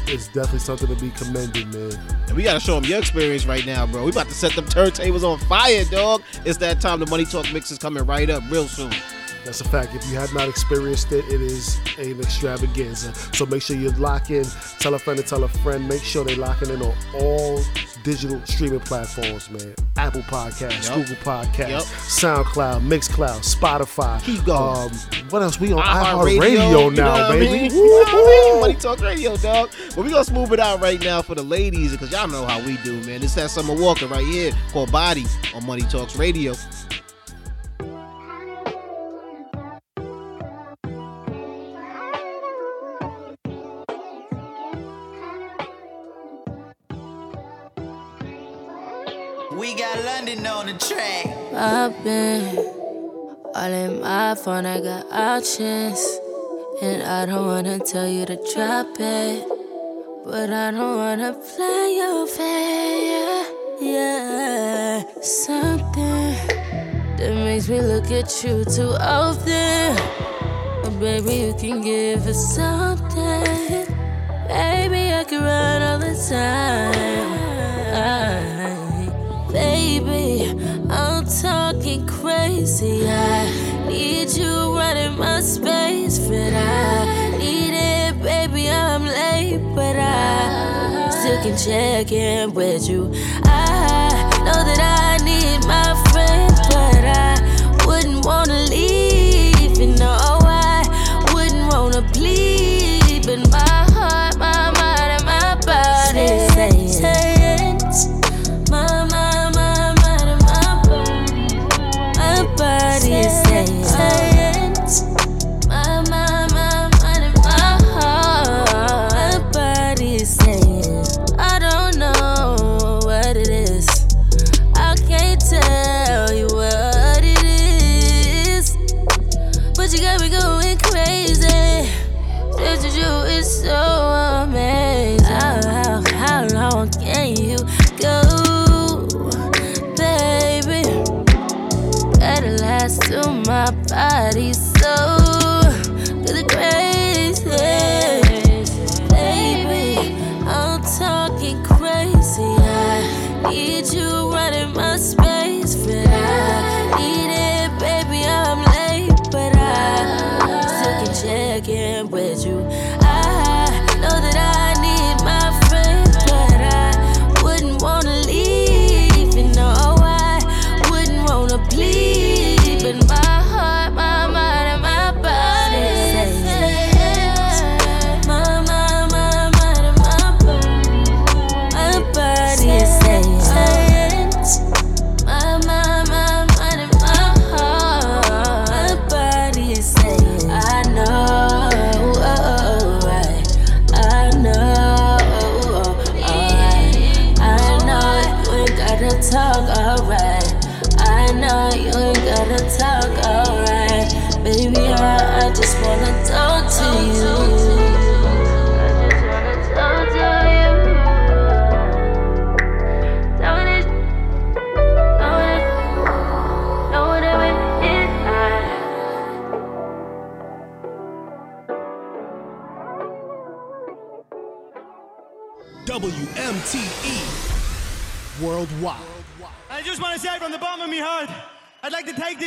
is definitely something to be commended, man. And we gotta show them your experience right now, bro. We about to set them turntables on fire, dog. It's that time. The Money Talk mix is coming right up real soon. That's a fact. If you have not experienced it, it is an extravaganza. So make sure you lock in, tell a friend to tell a friend. Make sure they locking in on all digital streaming platforms, man. Apple Podcasts, Yup. Google Podcasts, Yup. SoundCloud, Mixcloud, Spotify. Keep going. Um, what else? We on iHeartRadio, you know now, I baby. mean? You know I mean? Money Talk Radio, dog. But we gonna smooth it out right now for the ladies because y'all know how we do, man. It's that Summer Walker right here called Body on Money Talks Radio. iPhone, I got options. And I don't wanna tell you to drop it. But I don't wanna play your fair. Yeah, something that makes me look at you too often. But baby, you can give us something. Baby, I can run all the time. I, baby, I'm talking crazy. I, Need you running my space, but I need it, baby. I'm late, but I still can check in with you. I know that I need my friend, but I wouldn't wanna leave.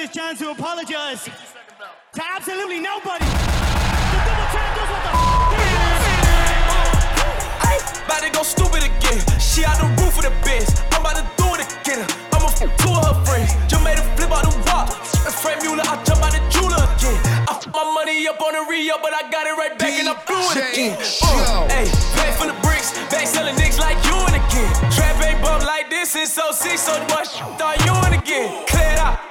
this chance to apologize to absolutely nobody. About to go stupid again. She out the roof of the biz. I'm about to do it again. I'ma f two of her friends. Just made a flip out the wall. A frame Mueller, I jump out the jeweler again. I I f my money up on the Rio, but I got it right back and I blew it again. Uh, hey, pay for the bricks. Back selling niggas like you and again. Trap ain't bump like this since 06, so what? Thought you and again. Clear it out.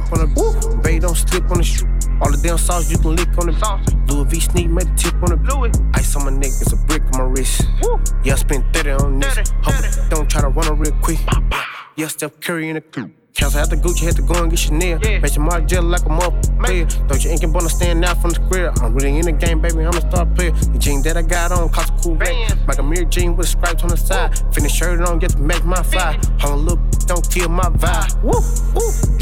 drip on a on. Babe, don't slip on the shoe. All the damn sauce you can lick on the. Louis V sneak, made the tip on the. Ice on my neck, it's a brick on my wrist. Yeah, I spent 30 on this. Hope it don't try to run it real quick. Yeah, Steph Curry in the crew. Cancel out the Gucci, had to go and get Chanel. Yeah. Match your Mark like a motherfucker. Don't you ain't bun stand out from the square. I'm really in the game, baby, I'm a star player. The jean that I got on cost a cool rate. Like a mirror jean with stripes on the side. Finish shirt on, get to make my fly. Hold a little, don't kill my vibe. Woo, woo.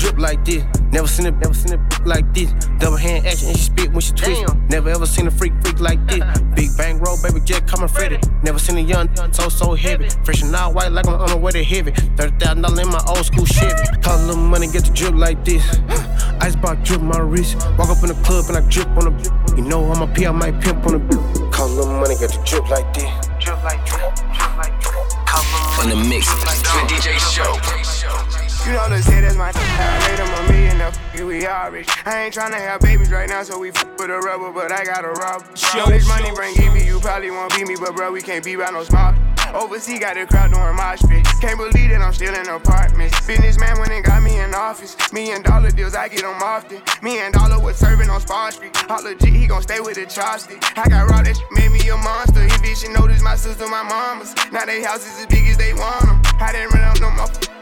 Drip like this. Never seen a never seen it like this. Double hand action and she spit when she twist. Damn. Never ever seen a freak freak like this. Big bang roll, baby, jet coming Freddy. Never seen a young so so heavy. Fresh and all white like I'm on the way to heavy. Thirty thousand dollars in my old school Chevy. Call a little money, get the drip like this. Icebox drip my wrist. Walk up in the club and I drip on the. You know I'm a P, I might pimp on the. Call a little money, get the drip like this. Drip like drip, drip like drip. In the mix with DJ Show. You know the shit is my I made him a million, now we all rich. I ain't tryna have babies right now, so we f with a rubber, but I got a rob. All this money bring Evie, you probably won't beat me, but bro, we can't be by no small. Overseas got the crowd doing my spit. Can't believe that I'm still in apartments. Businessman went and got me in office. Me and dollar deals, I get them often. Me and dollar was serving on Spar Street. All legit, he gon' stay with the chopstick. I got raw, that shit made me a monster. He bitch, she noticed my sister, my mamas. Now they houses as big as they want them. I didn't run up no more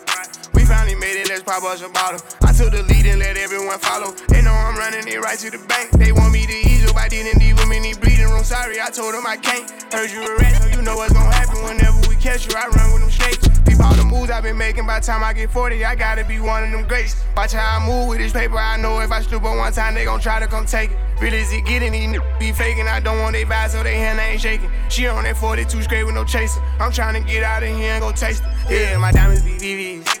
We finally made it, let's pop us a bottle. I took the lead and let everyone follow. They know I'm running it right to the bank. They want me to ease up, I didn't them in the breathing room. Sorry, I told them I can't. Heard you a rat, so you know what's gonna happen whenever we catch you. I run with them snakes. Peep all the moves I've been making. By the time I get 40, I gotta be one of them greats. Watch how I move with this paper. I know if I stoop on one time, they gon' try to come take it. Really, is it getting these n- be faking? I don't want they vibe, so they hand ain't shaking. She on that 42 straight with no chaser. I'm trying to get out of here and go taste it. Yeah, my diamonds be VVs.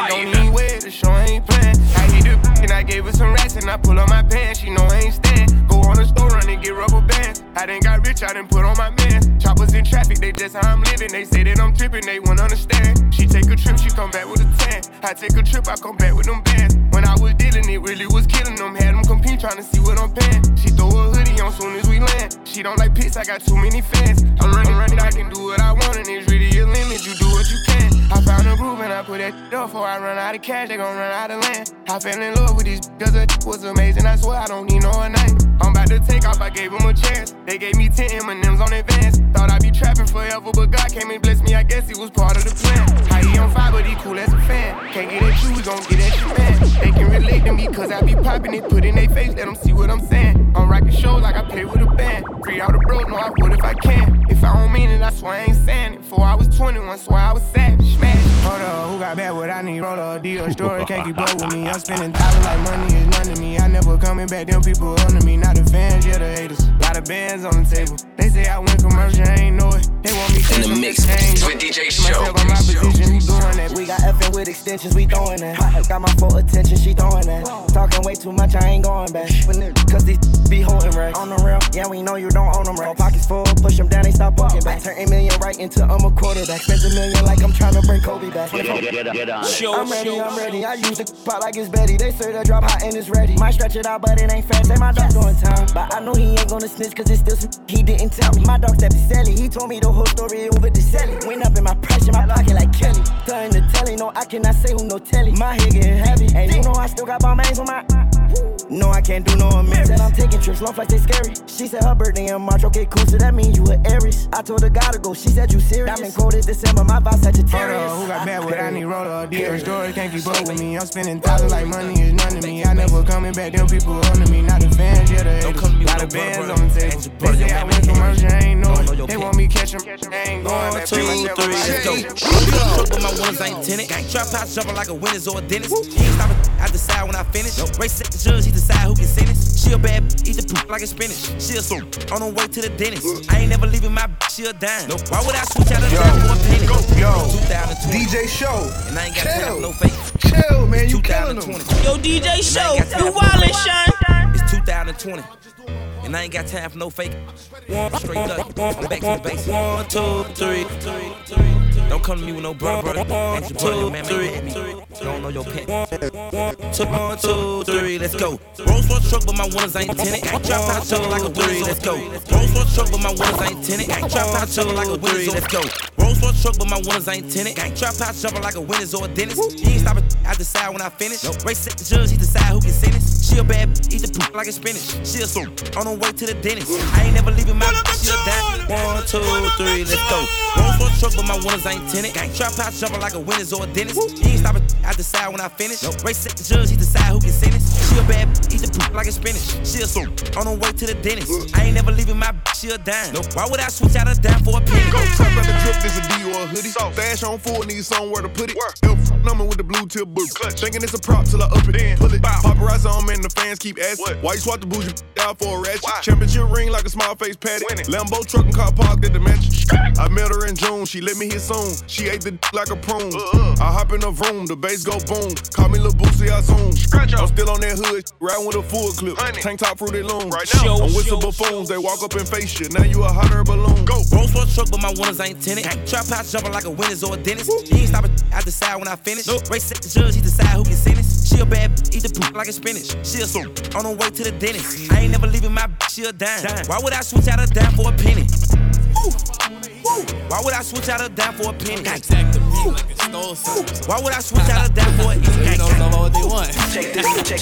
fire. Don't even wear the show ain't playing. I hit the and I gave her some racks and I pull on my pants. She know I ain't stand. Go on the store run and get rubber bands. I done got rich, I done put on my man. Choppers in traffic, they just how I'm living. They say that I'm tripping, they won't understand. She take a trip, she come back with a tan. I take a trip, I come back with them bands. When I was dealing, it really was killing them. Had them compete, trying to see what I'm paying. She throw a hoodie on soon as we land. She don't like piss, I got too many fans. I'm running, running, I can do what I want, and it's really a limit. You do what you can. I found a groove and I put that up before I run out of cash. They gon' run out of land. I fell in love with these cause it was amazing. I swear I don't need no one night. I'm about to take off, I gave them a chance. They gave me 10 M&M's on advance. Thought I'd be trapping forever, but God came and blessed me. I guess he was part of the plan. How he on fire, but he cool as a fan. Can't get at you, we gon' get at you, man. They can relate to me cause I be popping it, put in their face, let them see what I'm saying. I'm rocking shows like I play with a band. Free all the bros, know I would if I can. If I don't mean it, I swear I ain't saying it. Before I was 21, swear I was savage. Smash. Hold up, who got bad what I need? Roll up, deal story, can't keep up with me. I'm spending dollars like money is none to me. I never coming back, them people under me. Not the fans, yeah, the haters. Lot of bands on the table. They say I went commercial, I ain't know it. They want me In the mix with DJ Show. Myself on my position, who doing that? We got effing with extensions, we throwing that. Got my full attention, she throwing that. Talking way too much, I ain't going back. Cause these be holding racks. On the real, yeah, we know you don't own them racks. Pockets full, push them down, they stop walking back. Turn a million right into I'm a quarterback. Spend a million like I'm trying to bring Kobe back. Get, get, get on it. I'm ready, I'm ready. I use the pot like it's Betty. They say the drop hot and it's ready. Might stretch it out, but it ain't fast. Say my dog doing time. But I know he ain't gonna snitch cause it's still some he didn't tell me. My dog stepped to Sally. He told me the whole story over the Sally. Went up in my pressure, my pocket like Kelly. Turn the telly, no, I cannot say who no telly. My head getting heavy. And you know I still got my mains on my. No, I can't do no amends. Said I'm taking trips, long flights, they scary. She said her birthday in March, okay, cool, so that means you a Aries. I told her gotta go, she said you serious. I'm in cold December, my vibe Sagittarius. Hold on, who got mad with I need roller? DR story can't keep up with me. I'm spending thousands like money is none to me. I never coming back, them people on to me. Not the fans, yeah, the haters. Got a bands on the table. They say I went commercial, I ain't know it. They want me catch 'em, they ain't going. One, That two, three, let's go. Truck, but my ones ain't tinted. Trap house jumping like a winner's or a dentist. He ain't stopping. I decide when I finish. Race set the judge, he decide who can sentence. She a bad, b- eat the poop like a spinach. She a soup on the way to the dentist. I ain't never leaving my, b- she a dime. Why would I switch out of dime for a penny? Yo, 2020. DJ Show. And I ain't got Chill. time for no fake. Chill, man, you killing them. 2020. Yo, DJ Show, And I ain't got time you for no wildin', fake. Sean. It's 2020. And I ain't got time for no fake. One straight up. I'm back to the basics. One, two, three. Don't come to me with no brother, brother. One, two, three. Don't know your pet. One, two, three, let's go. Rolls Royce truck, but my winners ain't tinted. Drop out jumping like a winner's let's go. Rolls Royce truck, but my winners ain't tinted. Drop out jumping like a winner's let's go. Rolls Royce truck, but my winners ain't tinted. Trap house jumping like a winner's or a dentist. He ain't stopping. I decide when I finish. Race set the judge, he decide who can sentence. She a bad, eat the poop like a spinach. She a soup on the way to the dentist. I ain't never leaving my. A dime. One, two, three, let's go. Rolls Royce truck, but my winners ain't tinted. Trap house jumping like a winner's or a dentist. He ain't stopping. I decide when I finish. Race set the judge, he decide who can sentence. She a bad, eat the poop like a spinach. She a soup on the way to the dentist. I ain't never leaving my. She a dime. Why would I switch out a dime for a penny? Go trap the drip, this a D or a hoodie. Stash on full, need somewhere to put it. F number with the blue tip boot. Thinking it's a prop till I up it. Then pull it. Paparazzi on me and the fans keep asking. Why you swap the bougie out for a ratchet? Championship ring like a small face patty. Lambo truck and car parked at the mansion. I met her in June, she let me hit soon. She ate the d- like a prune. I hop in the room, the bass go boom. Call me Lil Boosie, I zoom. I'm still on that hood, riding with a full clip. Tank top fruity loom. Right now. I'm with some buffoons, they walk up and face you. Now you a hot air balloon. Go. Rolls Royce truck, but my winners ain't tinted. Trap house jumping like a winner's or a dentist. He ain't stopping. I decide when I finish. Race set the judge, he decide who can sentence. She a bad, b- eat the poop like a spinach. She a soup on the way to the dentist. I ain't never leaving my. b- She a dime. Why would I switch out a dime for a penny? Woo. Woo. Why would I switch out a dime for a penny? Why would I switch out a dime for a penny? what they want.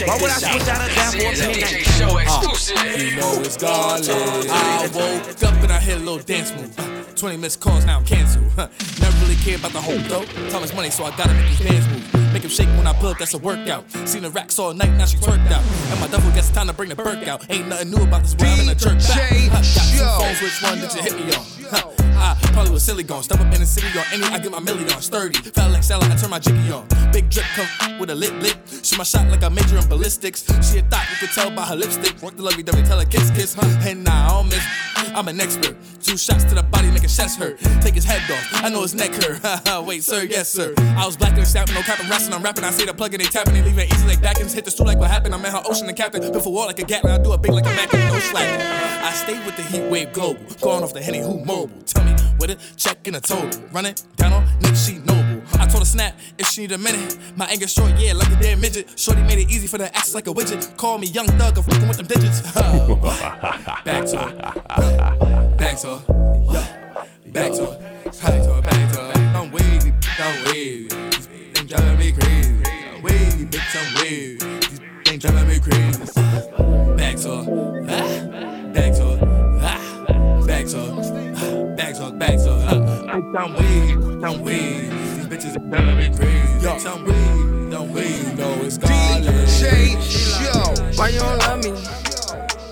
Why would I switch out a dime for a penny? Uh, you know it's garlic. I woke up and I hit a little dance move. Uh, 20 missed calls, now I'm canceled. Huh. Never really care about the whole dope. Time is money, so I gotta make these bands move. Make him shake when I pull up, that's a workout. Seen the racks all night, now she twerked out. And my duffel gets time to bring the burk out. Ain't nothing new about this world, I'm in a jerk back. Huh. Got two phones, which one did you hit me on? Huh. I probably was silly gone. Step up in the city on any, I get my milli on. Sturdy, felt like Stella, I turn my jiggy on. Big drip come with a lit lit. Shoot my shot like I major in ballistics. She a thought you could tell by her lipstick. Work the lovey dovey, tell her kiss kiss. Huh. And nah, I don't miss. I'm an expert. Two shots to the body, make his chest hurt. Take his head off. I know his neck hurt. Wait, sir, yes, sir. I was black and snapping, no cap, I'm wrestling, I'm rapping. I see the plug and they tapping, they leaving it easy like back ends. Hit the stool like what happened. I'm in her ocean and captain. Before war like a Gatling, I do a big like a Mac no slack. I stay with the heat wave global. Going off the Henny who mobile. Tell me with it, check in a total. Run it down on Nick, she noble. I told her snap if she need a minute. My anger short, yeah, like a damn midget. Shorty made it easy for the act like a widget. Call me young thug, I'm fucking with them digits. back to her. Back to her. Back to her. Back to her. Back to her. I'm wavy, I'm wavy. These ain't driving me crazy. I'm wavy, bitch, I'm wavy. These ain't driving me crazy. Back to her. Ah. Back to her. Back to her. Ah. Bitch, I'm wavy, I'm wavy. These bitches are driving me crazy. Bitch, I'm wavy, I'm wavy. No, it's Why you don't love me?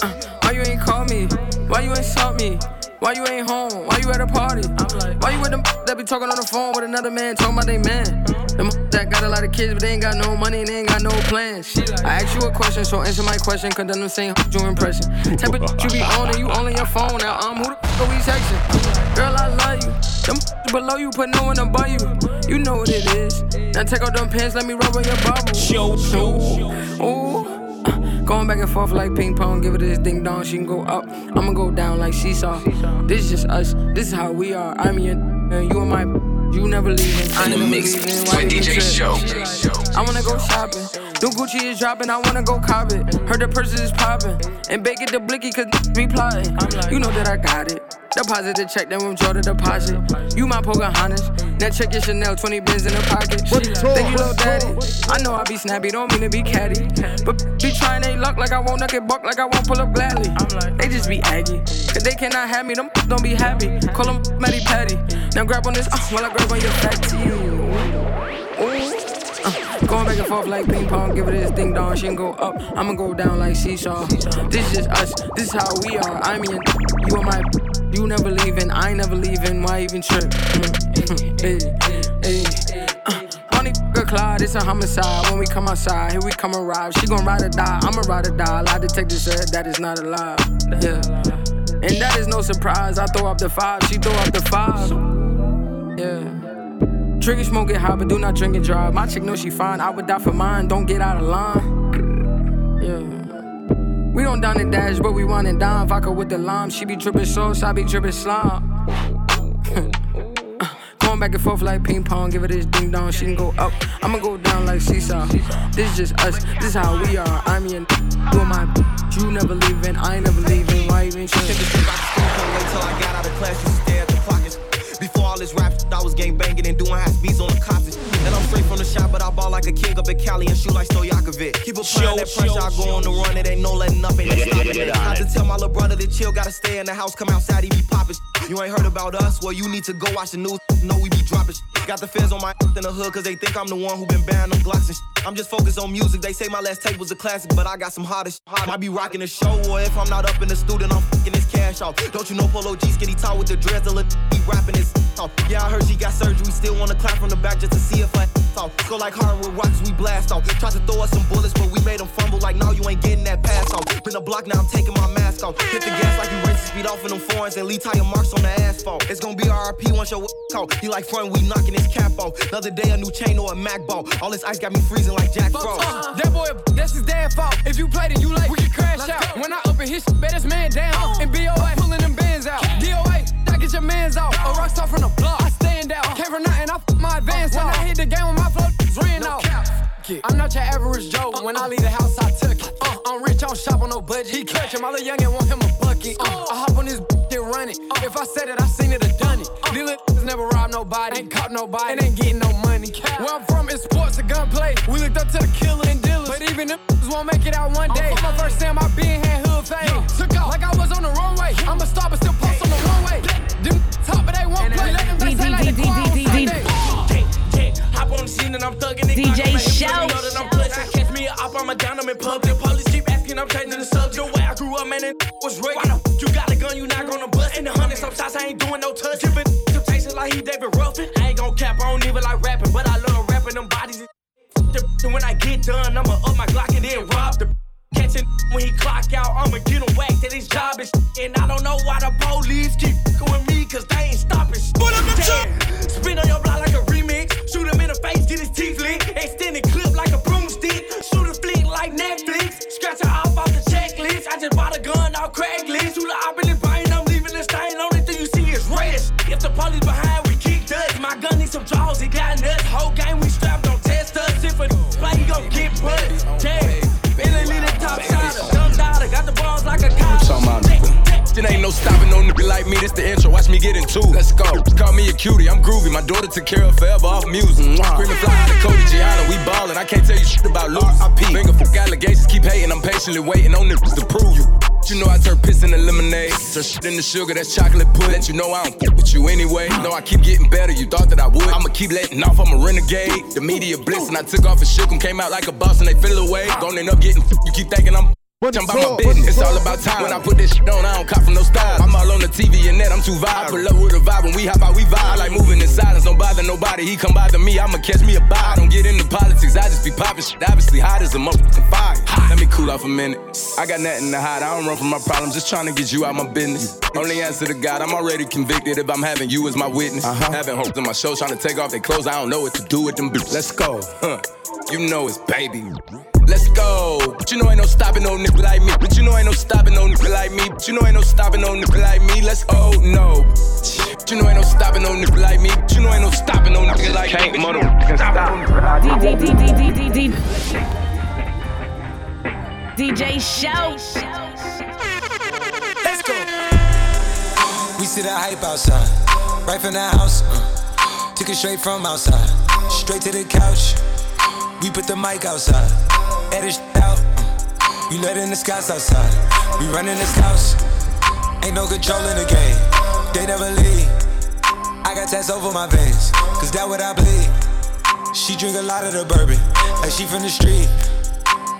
Uh, why you ain't call me? Why you ain't sought me? Why you ain't home? Why you at a party? I'm like, Why you with them that be talking on the phone with another man talking about they man? Them that got a lot of kids but they ain't got no money and they ain't got no plans. I asked you a question, so answer my question, cause them saying your impression. Type of you be on and you only your phone now. Um, who the f are we texting? Girl, I love you. Them below you put no one above you. You know what it is. Now take off them pants, let me rub on your bubble. Show, show. Ooh. Going back and forth like ping pong, give it this ding dong, she can go up. I'ma go down like seesaw. This is just us, this is how we are. I'm your and you are my. You never leaving. I In the never mix leaving. with Why you DJ trip? Show. I wanna go shopping. New Gucci is dropping, I wanna go cop it. Heard the purses is popping. And bake it the blicky, cause be plotting. You know that I got it. Deposit the check, then withdraw the deposit. You my Pocahontas. Now check your Chanel, 20 bins in the pocket. Thank you, little daddy. I know I be snappy, don't mean to be catty. But be trying they luck like I won't knock it buck like I won't pull up gladly. They just be aggy. Cause they cannot have me, them don't be happy. Call them Matty Patty. Now grab on this, uh, while I grab on your fatty. Ooh. Uh, going back and forth like ping pong, give it this ding dong. She can go up, I'ma go down like seesaw. This is just us, this is how we are. I'm in, you are my, you never leaving, I ain't never leaving. Why even trip? Mm, hey, hey. A Clyde, it's a homicide. When we come outside, here we come arrive. She gon' ride or die, I'ma ride or die. Lie detector said that is not alive. Yeah. And that is no surprise. I throw up the five, she throw up the five. Yeah. Trigger smoke high, but do not drink and drive. My chick know she fine. I would die for mine. Don't get out of line. Down the dash, but we run and dime. Vodka with the lime. She be dripping sauce, I be dripping slime. Going back and forth like ping pong, give it this ding dong. She can go up, I'ma go down like seesaw. This is just us, this is how we are. I'm your you my you never leaving, I ain't never leaving. Why even? Wait till I got out of class, you stare at the. Before all this rap, I was gang banging and doing high speeds on the cops. And I'm straight from the shop, but I ball like a king up in Cali and shoot like Stojakovic. Keep applying that pressure, I go on the run, it ain't no letting up, ain't no stopping it. I to tell my little brother to chill, gotta stay in the house, come outside, he be popping. You ain't heard about us? Well, you need to go watch the news. Know we be dropping. Got the feds on my in the hood, cause they think I'm the one who been banning them Glocks and. I'm just focused on music. They say my last tape was a classic, but I got some hotter shit. Might be rocking the show, or if I'm not up in the studio, I'm fucking this cash off. Don't you know Polo G skinny tall with the dreads, the little be rapping this off. Yeah, I heard she got surgery, still wanna clap from the back just to see if I off. Go like hard with rocks, we blast off. Tried to throw us some bullets, but we made them fumble like, no, you ain't getting that pass off. Been a block, now I'm taking my mask off. Hit the gas like you racing speed off in them foreigns and leave tire marks on the asphalt. It's gonna be RRP once your talk. He like front, we knocking his cap off. Another day, a new chain or a Mac ball. All this ice got me freezing like Jack Frost. Uh, that boy, that's his dad fault. If you played it, you like, we can crash out. When I open his shit, bet his man down. And BOA, pulling them bands out. DOA, I get your mans out. A rock star from the block, I stand out. Came from nothing, I f my advance When I hit the game with my flow, it's ran out. I'm not your average Joe. When I leave the house, I took it. Uh, I'm rich, I don't shop on no budget. He catch him, all the youngin' want him a bucket. Uh, I hop on this and run it. If I said it, I seen it, I done it. These little never robbed nobody, ain't caught nobody, and ain't getting no money. Where I'm from, it's sports and gunplay. We looked up to the killer and dealers, but even them won't make it out one day. For my first time, I been had hood fame. Took off like I was on the runway. I'm a star, but still post on the runway. Them top, but they won't play. Let them say like the choir on Sunday. Hop on the scene and I'm thugging it. DJ Glock on my hip, Shout. You know that I'm clutching. Catch me up, I'm a down, I'm in public. Police keep asking, I'm changing the subject. The way I grew up, man, it was real. Why the you got a gun, you not gonna bust. In the hundreds, some shots, I ain't doing no touch. Giving temptations like he David Ruffin. I ain't gon' cap, I don't even like rapping, but I love rapping them bodies. And when I get done, I'ma up my Glock and then rob the Catching when he clock out, I'ma get him whacked at his job and And I don't know why the police keep fucking with me, cause they ain't stopping Damn. Spin on your block like a remix. Shoot him in the face, get his teeth licked. Extended clip like a broomstick. Shoot a flick like Netflix. Scratch her off off the checklist. I just bought a gun off Craigslist. Shoot the op in the brain, I'm leaving the stain. Only thing you see is red. If the police behind, we kick dust. My gun needs some jaws, it got nuts. Whole game we strapped, don't test us. If a play, he gon' get butt. Damn. It ain't no stopping no nigga like me. This the intro. Watch me get into. Let's go. Call me a cutie. I'm groovy. My daughter took care of forever off music. Screaming fly out of Cody Gianna. We ballin'. I can't tell you shit about Luke. Finger fuck allegations. Keep hating. I'm patiently waiting on niggas to prove you. You know I turn piss into lemonade. Turn shit into sugar. That's chocolate pudding. Let you know I don't fuck with you anyway. No, I keep getting better. You thought that I would. I'ma keep letting off. I'm a renegade. The media bliss and I took off and shook 'em. Came out like a boss and they fell away. End up getting. You keep thinking I'm. Talking about my business, it's all about time. When I put this shit on, I don't cop from no style. I'm all on the TV and that, I'm too vibe. I pull up with a vibe when we hop out, we vibe. I like moving in silence, don't bother nobody. He come bother me, I'ma catch me a bite. I don't get into politics, I just be popping shit. Obviously hot as a motherfucking fire. Let me cool off a minute. I got nothing to hide, I don't run from my problems, just trying to get you out my business. Only answer to God, I'm already convicted if I'm having you as my witness. Uh-huh. Having hopes in my show, trying to take off their clothes, I don't know what to do with them bitches. Let's go. Huh. You know it's baby. Let's go. But you know ain't no stopping no nigga like me. But you know ain't no stopping no nigga like me. But you know ain't no stopping no nigga like me. Let's go. No. But you know ain't no stopping no nigga like me. But you know ain't no stopping no nigga like me. Can't stop. DJ Show. Let's go. We see the hype outside. Right from the house. uh, took it straight from outside. Straight to the couch. We put the mic outside. Edit sh- out. we let in the scouts outside. We running this house. Ain't no control in the game. They never leave. I got tats over my veins. Cause that what I bleed. She drink a lot of the bourbon. Like she from the street.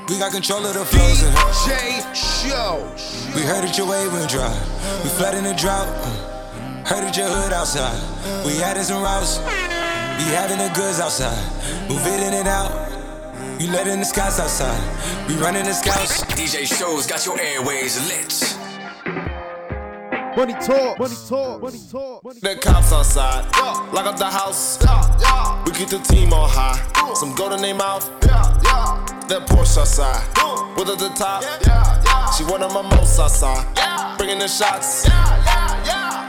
We got control of the flows in her. Show. We heard that your wave went dry. We flood in the drought. Heard that your hood outside. We added some routes. We having the goods outside. Move it in and out. You let in the scouts outside. We running the scouts. DJ Shows got your airways lit. Money talk, money talk, money talk. Money The cops outside. Lock up the house. We keep the team on high. Some gold in their mouth. That Porsche outside. With at the top. She one of my most outside. Bringing the shots.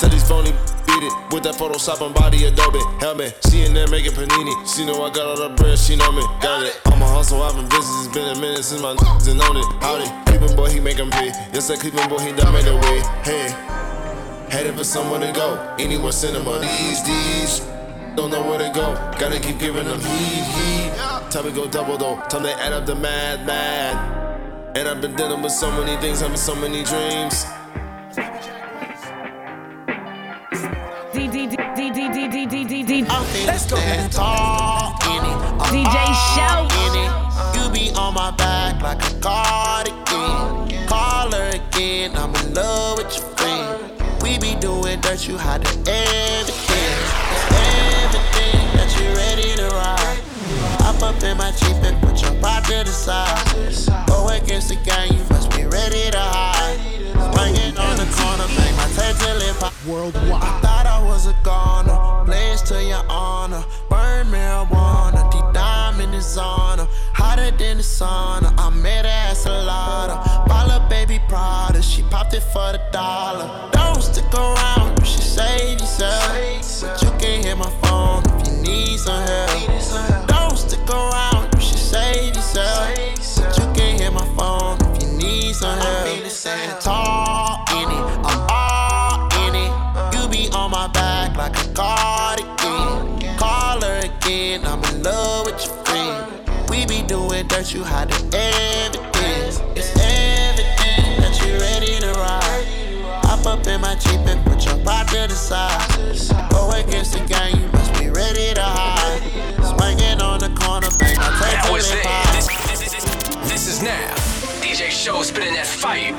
Tell these phony beat it with that Photoshop and body Adobe helmet. She in there making panini. She know I got all the bread. She know me. Got it. I'm a hustle. I've been busy. It's been a minute since my niggas and own it. Howdy. Cleveland boy, he make 'em pay. Yes, that Cleveland boy, he made a way. Hey. Headed for somewhere to go. Anywhere cinema. These, these. Don't know where to go. Gotta keep giving them heat, heat. Time to go double though. Time to add up the mad, mad. And I've been dealing with so many things, having so many dreams. Let's go in it. DJ Show. You be on my back like a cardigan. Call her again. I'm in love with your friend. We be doing dirt, you hide. It's everything that you ready to ride. Hop up in my Jeep and put your pride to the side. Go against the gang, you must be ready to hide. Swinging on the corner, make my tail it pop. Worldwide. I thought I was a goner. Place to your honor. Burn marijuana. Deep diamond is on her. Hotter than the sauna. I met her at Salada. Balla baby Prada. She popped it for the dollar. Don't stick around. You should save yourself. But you can hit my phone if you need some help. Save yourself. But you can hit my phone if you need some help. Talk in it. I'm all in it. You be on my back like a cardigan. Call her again. I'm in love with your friend. We be doing dirt, you hide the evidence. It's everything that you ready to ride. Hop up in my Jeep and put your pride to the side. Go against the gang, you must be ready to hide. This, this, this, this, this is now. DJ Show spitting that fire.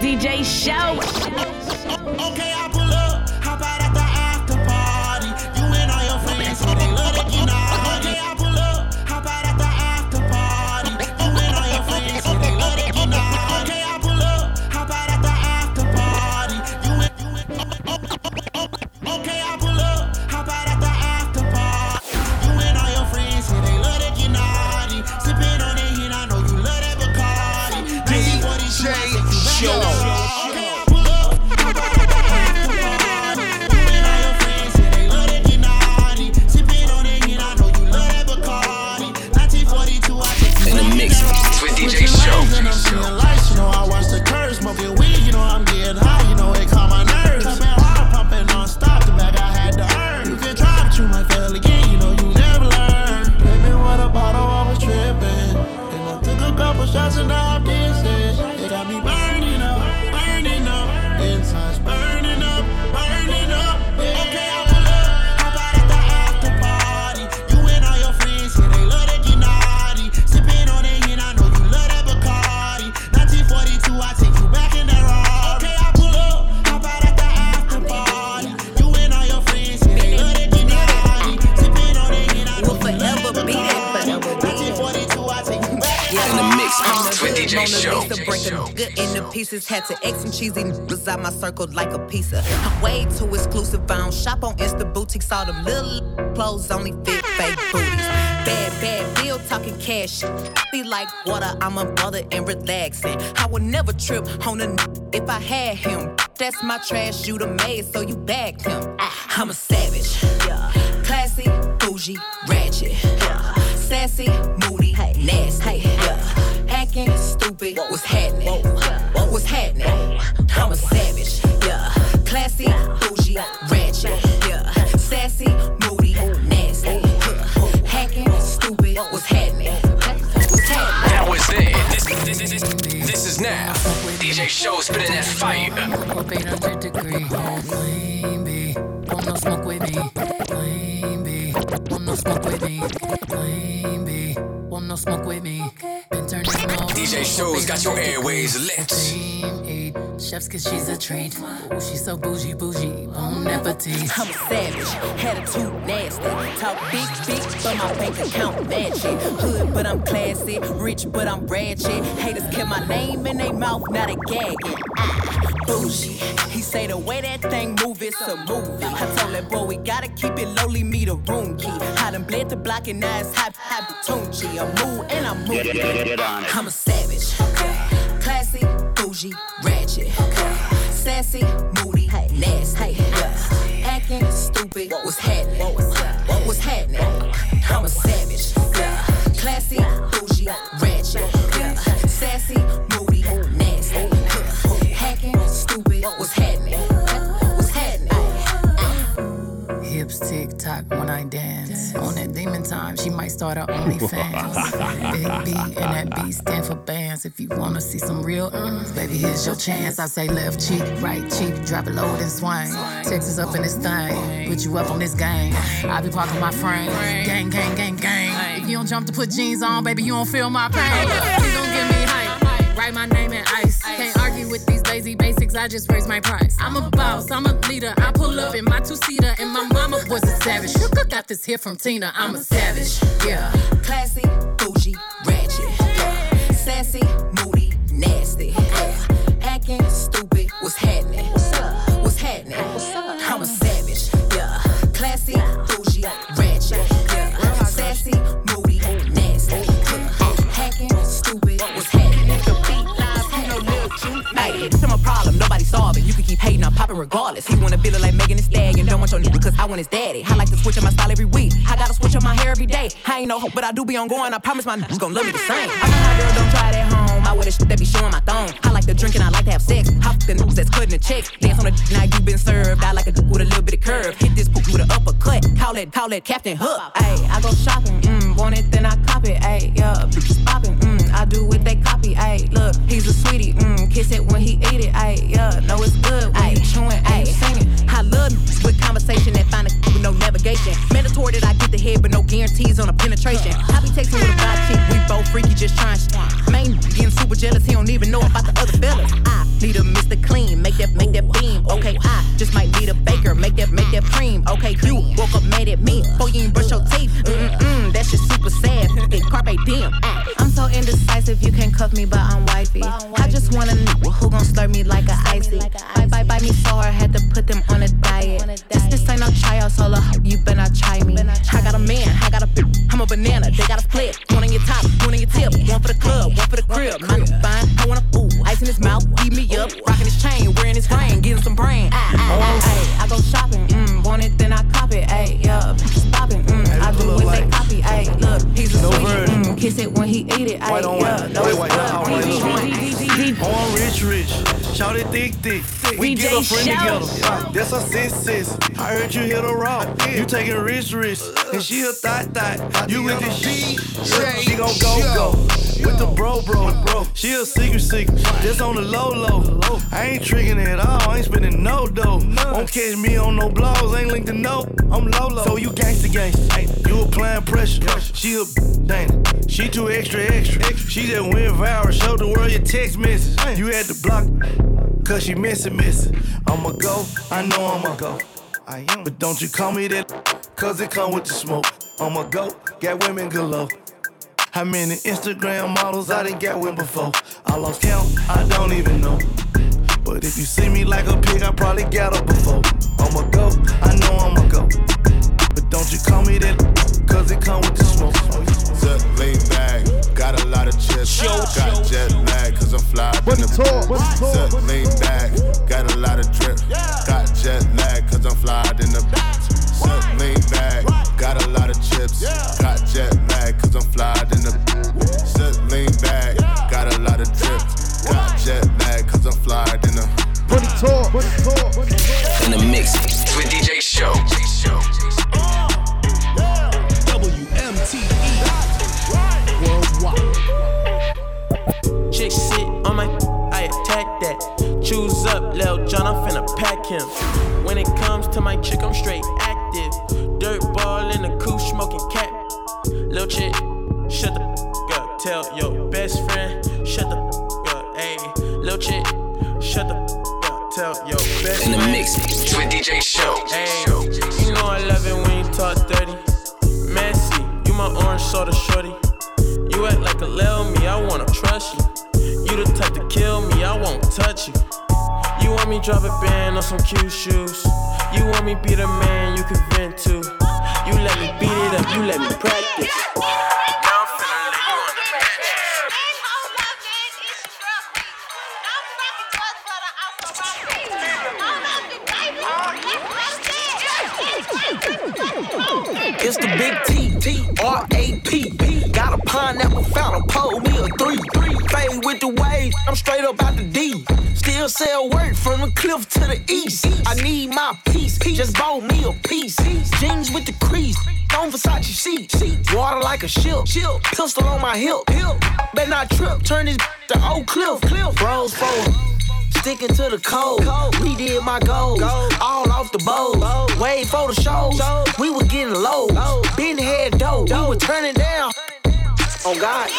DJ Show. Okay, I pull up, hop out at the after party. You and all your friends, so they love to get naughty. Show. Cheesy was out my circle like a pizza. I'm way too exclusive. I don't shop on Insta boutiques. All them little clothes only fit fake booties. Bad, bad bill talking cash. Be like water. I'm a mother and relaxing. I would never trip on a n- if I had him. That's my trash. You the maid, so you bagged him. I'm a savage. Yeah. Classy, bougie, ratchet. Yeah. Sassy, moody, hey. nasty. Yeah. Acting stupid, what's happening? What's DJ Show spinning that fire. Up 800 degree. Queen bee, want no smoke with me. Queen bee, want no smoke with me. Queen bee, want no smoke with me. Been turning on. DJ Show's got your airways lit. Team eat chefs cause she's a treat. Ooh, she's so bougie, bougie, bon appetit. I'm a savage, attitude nasty. Talk big, big, but my bank account matching. Hood, but I'm classy. Rich, but I'm ratchet. Haters kept my name in their mouth, now they gagging. Ah, bougie. He say the way that thing move, it's a movie. I told that boy we gotta keep it lowly, me the room key. I done bled the block and now it's high, high Tunchi. I move and I move. Get- get- get on it. I'm a savage. Classy, bougie, ratchet. Sassy, moody, nasty. Yeah. Acting stupid, what's happening? What's happening? I'm a savage. Yeah. Classy, tock when I dance. On that demon time, she might start her OnlyFans. Big B and that B stand for bands. If you wanna see some real uns, baby, here's your chance. I say left cheek, right cheek, drop it low and swing. Texas up in this thing, put you up on this game. I be parking my frame, gang, gang, gang, gang. If you don't jump to put jeans on, baby, you don't feel my pain. Please don't give. Write my name in ice. Can't argue with these lazy basics, I just raise my price. I'm a boss, I'm a leader. I pull up in my two seater, and my mama was a savage. Got this here from Tina, I'm a savage. Yeah. Classy, bougie, ratchet. Yeah. Sassy, moody, nasty. Yeah. Acting stupid, what's happening? What's happening? I'm a savage. Yeah. Classy, it. You can keep hating, I'm popping regardless. He wanna build it like Megan Thee Stallion, don't want your nigga cause I want his daddy. I like to switch up my style every week. I gotta switch up my hair every day. I ain't no hope, but I do be on going. I promise my niggas gon' love me the same. I know how girl don't try it at home. I wear the shit that be showing my thong. I like to drink and I like to have sex. Fuck the niggas that's cutting the checks. Dance on the d- now you been served. I like a d- with a little bit of curve. Hit this poop with an uppercut. Call it, call it Captain Hook. Ayy, I go shopping, mm, want it, then I cop it. Ayy, yeah, bitches popping, mm, I do what they copy. Ayy, look, he's a kiss it when he eat it. Ayy, yeah, know it's good when you chewing, ayy, singing. I love with conversation that find a with no navigation. Mandatory that I get guarantees on a penetration. I be texting with a fly chick, we both freaky, just trying shit. Main getting super jealous, he don't even know about the other fellas. I need a Mr. Clean, make that, make that beam. Okay, I just might need a baker, make that, make that cream. Okay, you woke up mad at me, before you ain't brush your teeth. Mm-mm, that shit super sad. It carpe diem. Ah. I'm so indecisive, you can't cuff me, but I'm wifey. I just wanna know who gon' slurp me like a icy. Bite, bite, bite me so hard, had to put them on a. This, this ain't no tryout, so look, you better not try me. I got a man, I got a bitch, I'm a banana, they got a split. One on your top, one on your tip, one for the club, one for the crib. Mine fine, I want a fool, ice in his mouth, eat me up, rocking his chain, wearing his ring, getting some brain. Ah, ah, ah, ay, I go shopping, mm, want it, then I cop it, ayy, yeah, popping, mm, I do what they copy, ayy, look, he's a mm, kiss it when he eat it, White on white. On rich, rich. Shout it thick, thick. We get a friend together. Uh, that's a sis, sis. I heard you hit a rock. You taking rich, rich. And she a thot, thot. You with the she. She gon' go, go. With the bro, bro, bro. She a secret, secret. Just on the low, low. I ain't tricking at all. I ain't spending no dough. Won't catch me on no blogs. Ain't linked to no. I'm low, low. So you gangsta, gangsta. You applying pressure. She a dang. She too extra, extra. She just went viral. Showed the world your text message. You had to block. Cause she missing, missing. I'ma go, I know I'ma go. I am. But don't you call me that, cause it come with the smoke. I'ma go, got women galore. How many Instagram models I done got with before? I lost count, I don't even know. But if you see me like a pig, I probably got her before. I'ma go, I know I'ma go. But don't you call me that, cause it come with the smoke. Just lay back. Got a lot of chips. Got jet lag, cause I'm fly. But in the talk, but Just lay back. Got a lot of drip. Got jet lag, cause I'm fly in the Just lay back. Got a lot of chips. Got jet lag, cause I'm fly in the Just lay back. Got a lot of drip. Got jet lag, cause I'm fly in the Put it talk, put it talk. In the mix with DJ Show. DJ Show. Why? Chick sit on my, I attack that. Choose up, Lil John, I'm finna pack him. When it comes to my chick, I'm straight active. Dirt ball in the coupe, smoking cat. Lil chick, shut the up. Tell your best friend, shut the up. Hey, Lil chick, shut the up. Tell your best in friend. In the mix with DJ Show. Hey, you know I love it when you talk dirty. Messy, you my orange soda shorty. You act like a lil me, I wanna trust you. You the type to kill me, I won't touch you. You want me drop a band on some cute shoes. You want me be the man you can vent to. You let me beat it up, you let me practice. It's the big T, T, R A P. Got a pineapple fountain, pole me a three. three. Fade with the wave, I'm straight up out the D. Still sell work from the cliff to the east. I need my piece, just bought me a piece. Jeans with the crease, on Versace sheets. Water like a ship, pistol on my hip. Better not trip, turn this to old Cliff. cliff. Bros for Sticking to the code. We did my goals. All off the bowl. Wait for the shows. We head dope. We were turning down. Oh God.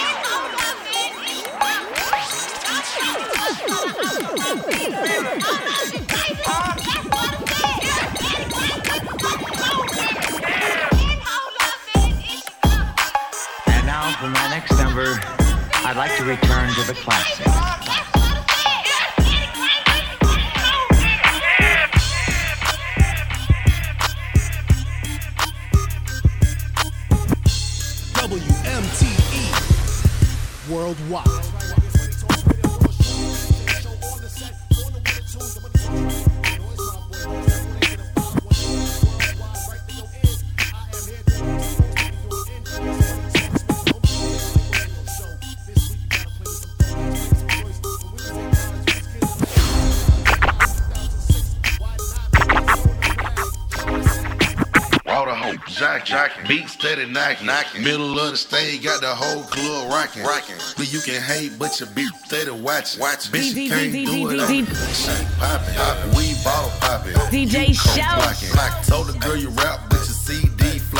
And now for my next number, I'd like to return to the classics. Worldwide. Jack, jacking, beat steady knocking, knocking. Middle of the stage, got the whole club rocking, rocking. But you can hate, but your beat steady watching, watching. Bitch, you can't do it. D- on- Shake popping, popping, we bottle popping. DJ You coke Show. blocking. Like, told the girl you rap, but your CD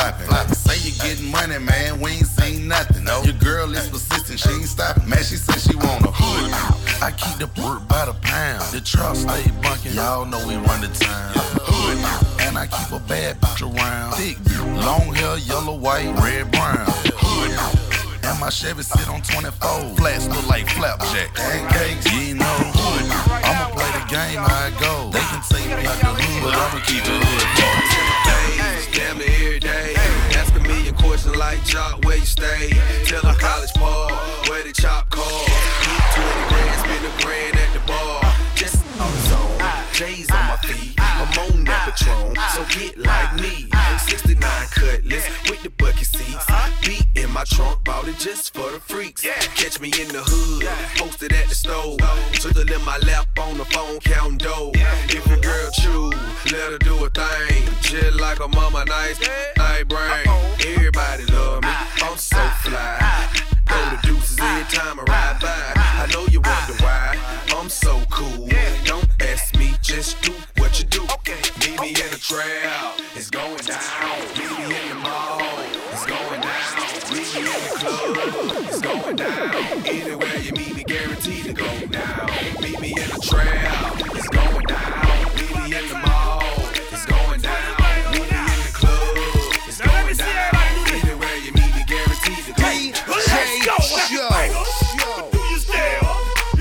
flopping. flopping. Say you getting money, man, we ain't seen nothing. No, your girl is persistent, she ain't stopping. Man, she said she want a hood. I keep the work by the pound. The truck stay bunking, y'all know we run the town. Hood. And I keep a bad bitch around. Thick, long hair, yellow, white, red, brown. Hood. And my Chevy sit on 24. Flats look like flapjack. Pancakes, you know. Hood. I'ma play the game how it goes. They can take me out the hood, but I'ma keep the hood. days, damn near every day. Ask a million questions like Jock, where you stay? Tell them college ball, where the chop call. Eat 20 grand, spend a grand at the bar. Just on zone, J's on my feet. I'm on that Patron, so get like me. 69 cutlass with the bucket seats. Beat in my trunk, bought it just for the freaks. Catch me in the hood, posted at the stove. Twiddle in my lap on the phone, counting dough. If your girl choose, let her do a thing. Just like a mama, nice, night brain. Everybody I'm so fly. Throw the deuces every time I ride by. I know you wonder why I'm so cool. Don't ask me, just do what you do. Meet me in the trail, it's going down. Meet me in the mall, it's going down. Meet me in the club, it's going down. Anywhere you meet me, guaranteed to go down. Meet me in the trail, Do you?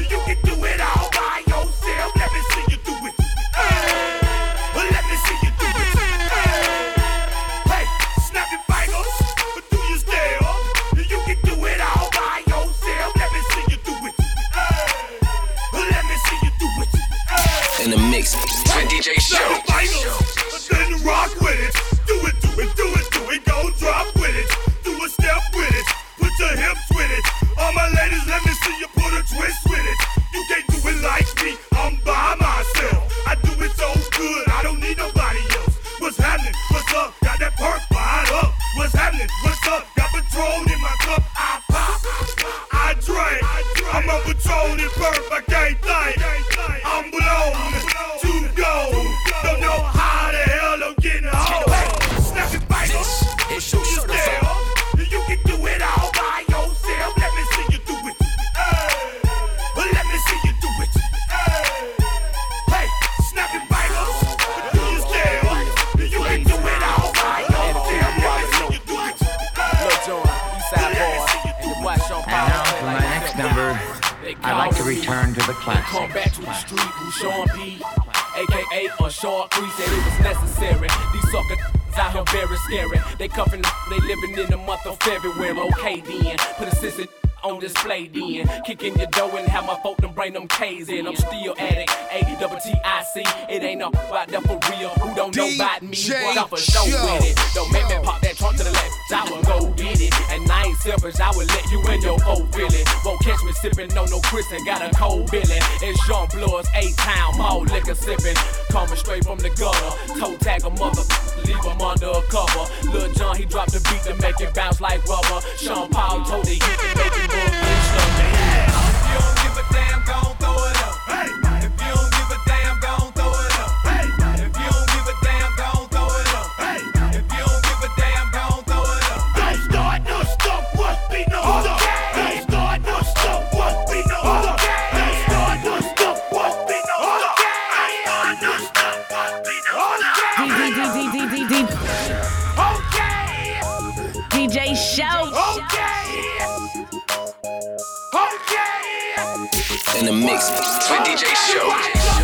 You can do it all by yourself. Let me see you do it. Hey, let me see you do it. Hey, snap your. Do you? You can do it all by yourself. Let me see you do it. Hey, let me see you do it. In the mix, with DJ Show. Snap your fingers. Then rock with it. Do it, do it, do it, do it. Go drop with it. Do a step with it. Put your hips with it. All my ladies, let me see you put a twist with it. You can't do it like me. I'm by myself. I do it so good. I don't need nobody else. What's happening? What's up? Got that perk wide up. What's happening? What's up? Got Patron in my cup. I pop. I drink. I'm a Patron and perk. I can't think. Return to the Come back to the street, who Sean P. AKA short crease, said it was necessary. These sucker out here very scary. They cuffin', they living in the month of February. Okay then, put a sister on display then. Kick in your dough and have my folk them bring them K's in. I'm still addict, A double T I C. It ain't no about that for real. Who don't know about me? Boy, I'm for Show. with it. Don't make me pop trunk to the left. I will go get it. And I ain't selfish, I will let you in your whole feeling. Won't catch me sipping on no Chris and got a cold Billy. It's Jean Blood's A-Town, mall liquor sipping. Coming straight from the gutter. Toe tag a mother, leave him under a cover. Lil Jon, he dropped the beat to make it bounce like rubber. Sean Paul told the heat to make it and with DJ Show.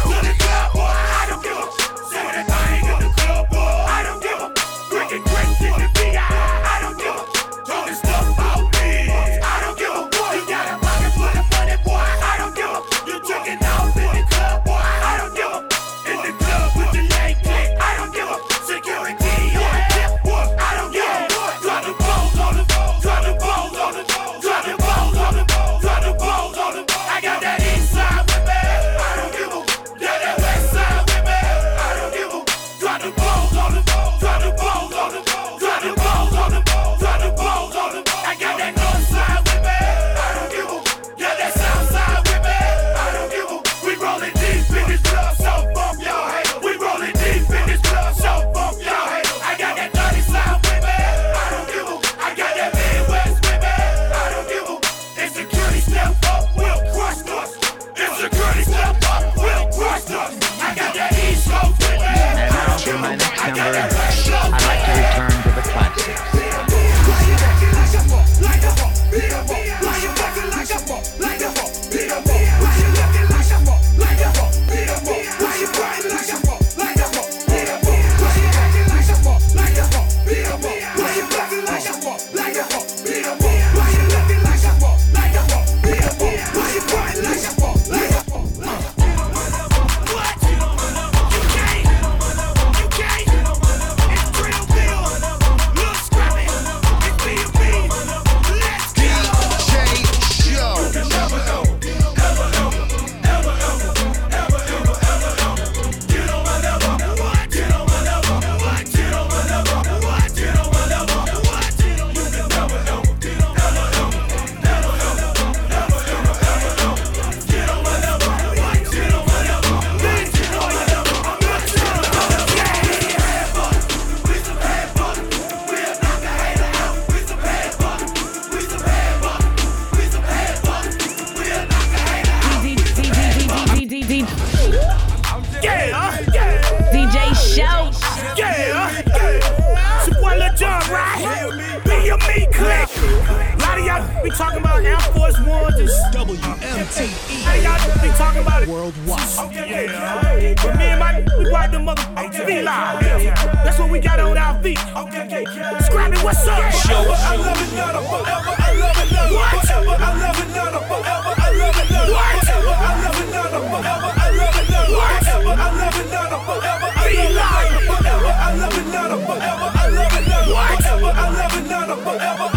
Force Ones and WMTE. Hey, y'all be talking about it worldwide. Yeah. But me and my we wipe them mother feet live. That's what we got on our feet. Scrap it, what's up? Show I love it, not forever. I love it, not a forever. I love it, not a forever. I love it, not a forever. I love it, not forever. I love it, forever. I love it, not forever. Be live forever. I love it, not forever. I love it, not a forever. I love it, not a forever.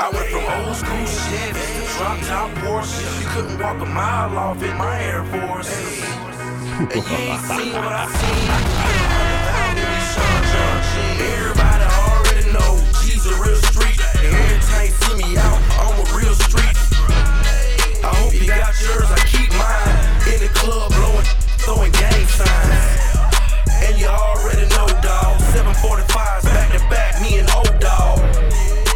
I went from old school to drop top Porsche. You couldn't walk a mile off in my Air Force. And you ain't seen what I seen. Everybody already know G's a real street. And every you see me out, I'm a real street. I hope you got yours, I keep mine. In the club, blowing, throwing gang signs and you already know, dawg. 745s back to back, me and old dawg.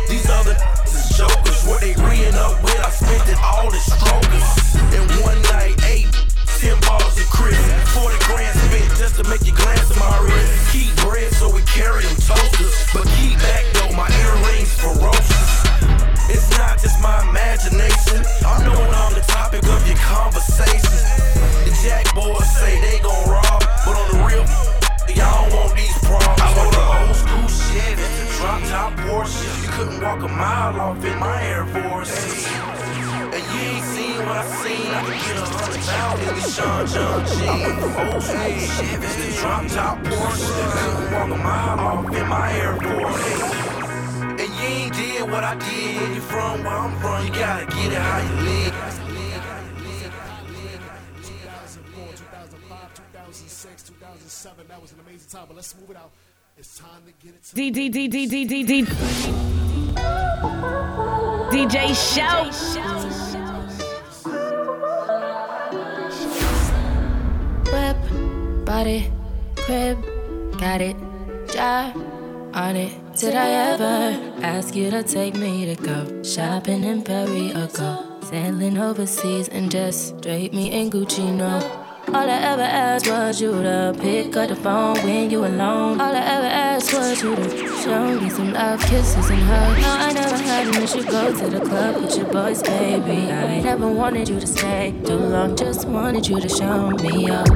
These other is jokers, what they reeing up with, I spent it all in strokers. In one night, eight, ten balls of crisp. 40 grand spent just to make you glance at my wrist. Keep bread so we carry them toasters, but keep back though, my earrings ferocious. It's not just my imagination. I'm knowing I'm the topic of your conversation. The jack boys say they gon' rob, but on the real, Y'all want these problems. I want the old school shit, drop top Porsche. You couldn't walk a mile off in my Air Force. And you ain't seen what I seen. I can get a hundred thousand in Sean John G. Old school shit, drop top Porsche. You couldn't walk a mile off in my Air Force. And you ain't did what I did. You from where I'm from, you gotta get it how you live. time, but let's move it out. It's time to get it. To D D D D D D D. DJ Show. Whip, body, crib, got it, job on it. Did I ever ask you to take me to go shopping in Paris or go sailing overseas and just drape me in Gucci? No. All I ever asked was you to pick up the phone when you alone. All I ever asked was you to show me some love, kisses, and hugs. No, I never had miss you go to the club with your boys, baby. I never wanted you to stay too long, just wanted you to show me up.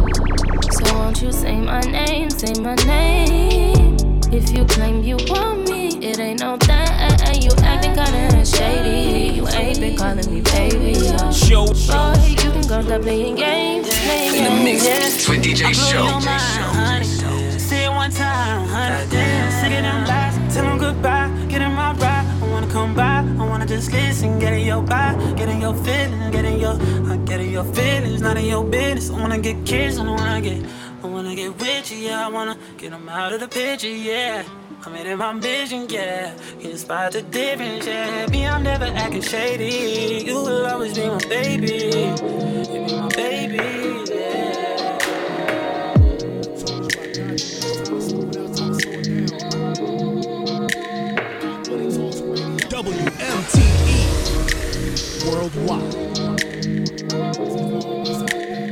So won't you say my name, say my name? If you claim you want me, it ain't no thing. Kinda shady. You ain't been calling me baby. Show, Boy, you can go stop playing games. Playing In the mix games. with DJ Show. Honey. Say it one time, honey. Sick of them lies. Tell them goodbye. Get in my ride. I wanna come by. I wanna just listen. Get in your vibe. Get in your feelings. Get in your, uh, get in your feelings. Not in your business. I wanna get kissed. I wanna get, I wanna get with you. Yeah, I wanna get them out of the picture. Yeah. I'm in my vision, yeah. Can you spot the difference, yeah? Me, I'm never acting shady. You will always be my baby. You be my baby, yeah. WMTE Worldwide.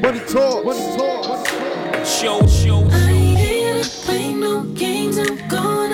Money talk, money talk, money talk. Show, show. I ain't here to play no games. I'm gonna give it to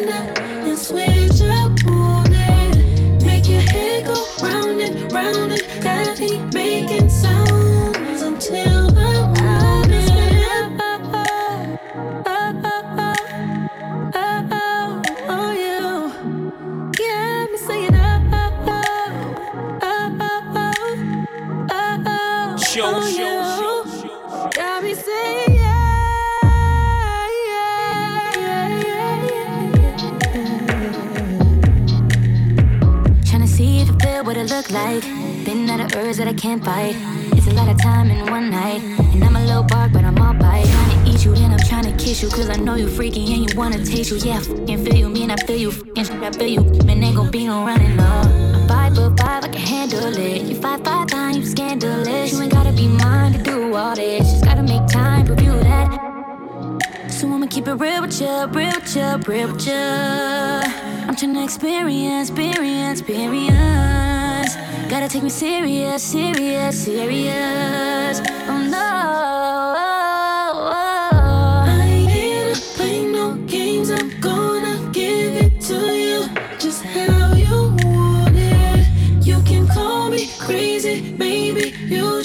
you. Yeah, I feel you, mean I feel you. Shit, I feel you. Man, ain't gon' be no running, no. I'm five foot five, I can handle it. You five five nine, you scandalous. You ain't gotta be mine to do all this. Just gotta make time, review that. So I'ma keep it real with ya, real with ya, real with ya. I'm tryna experience, experience, experience. Gotta take me serious, serious, serious.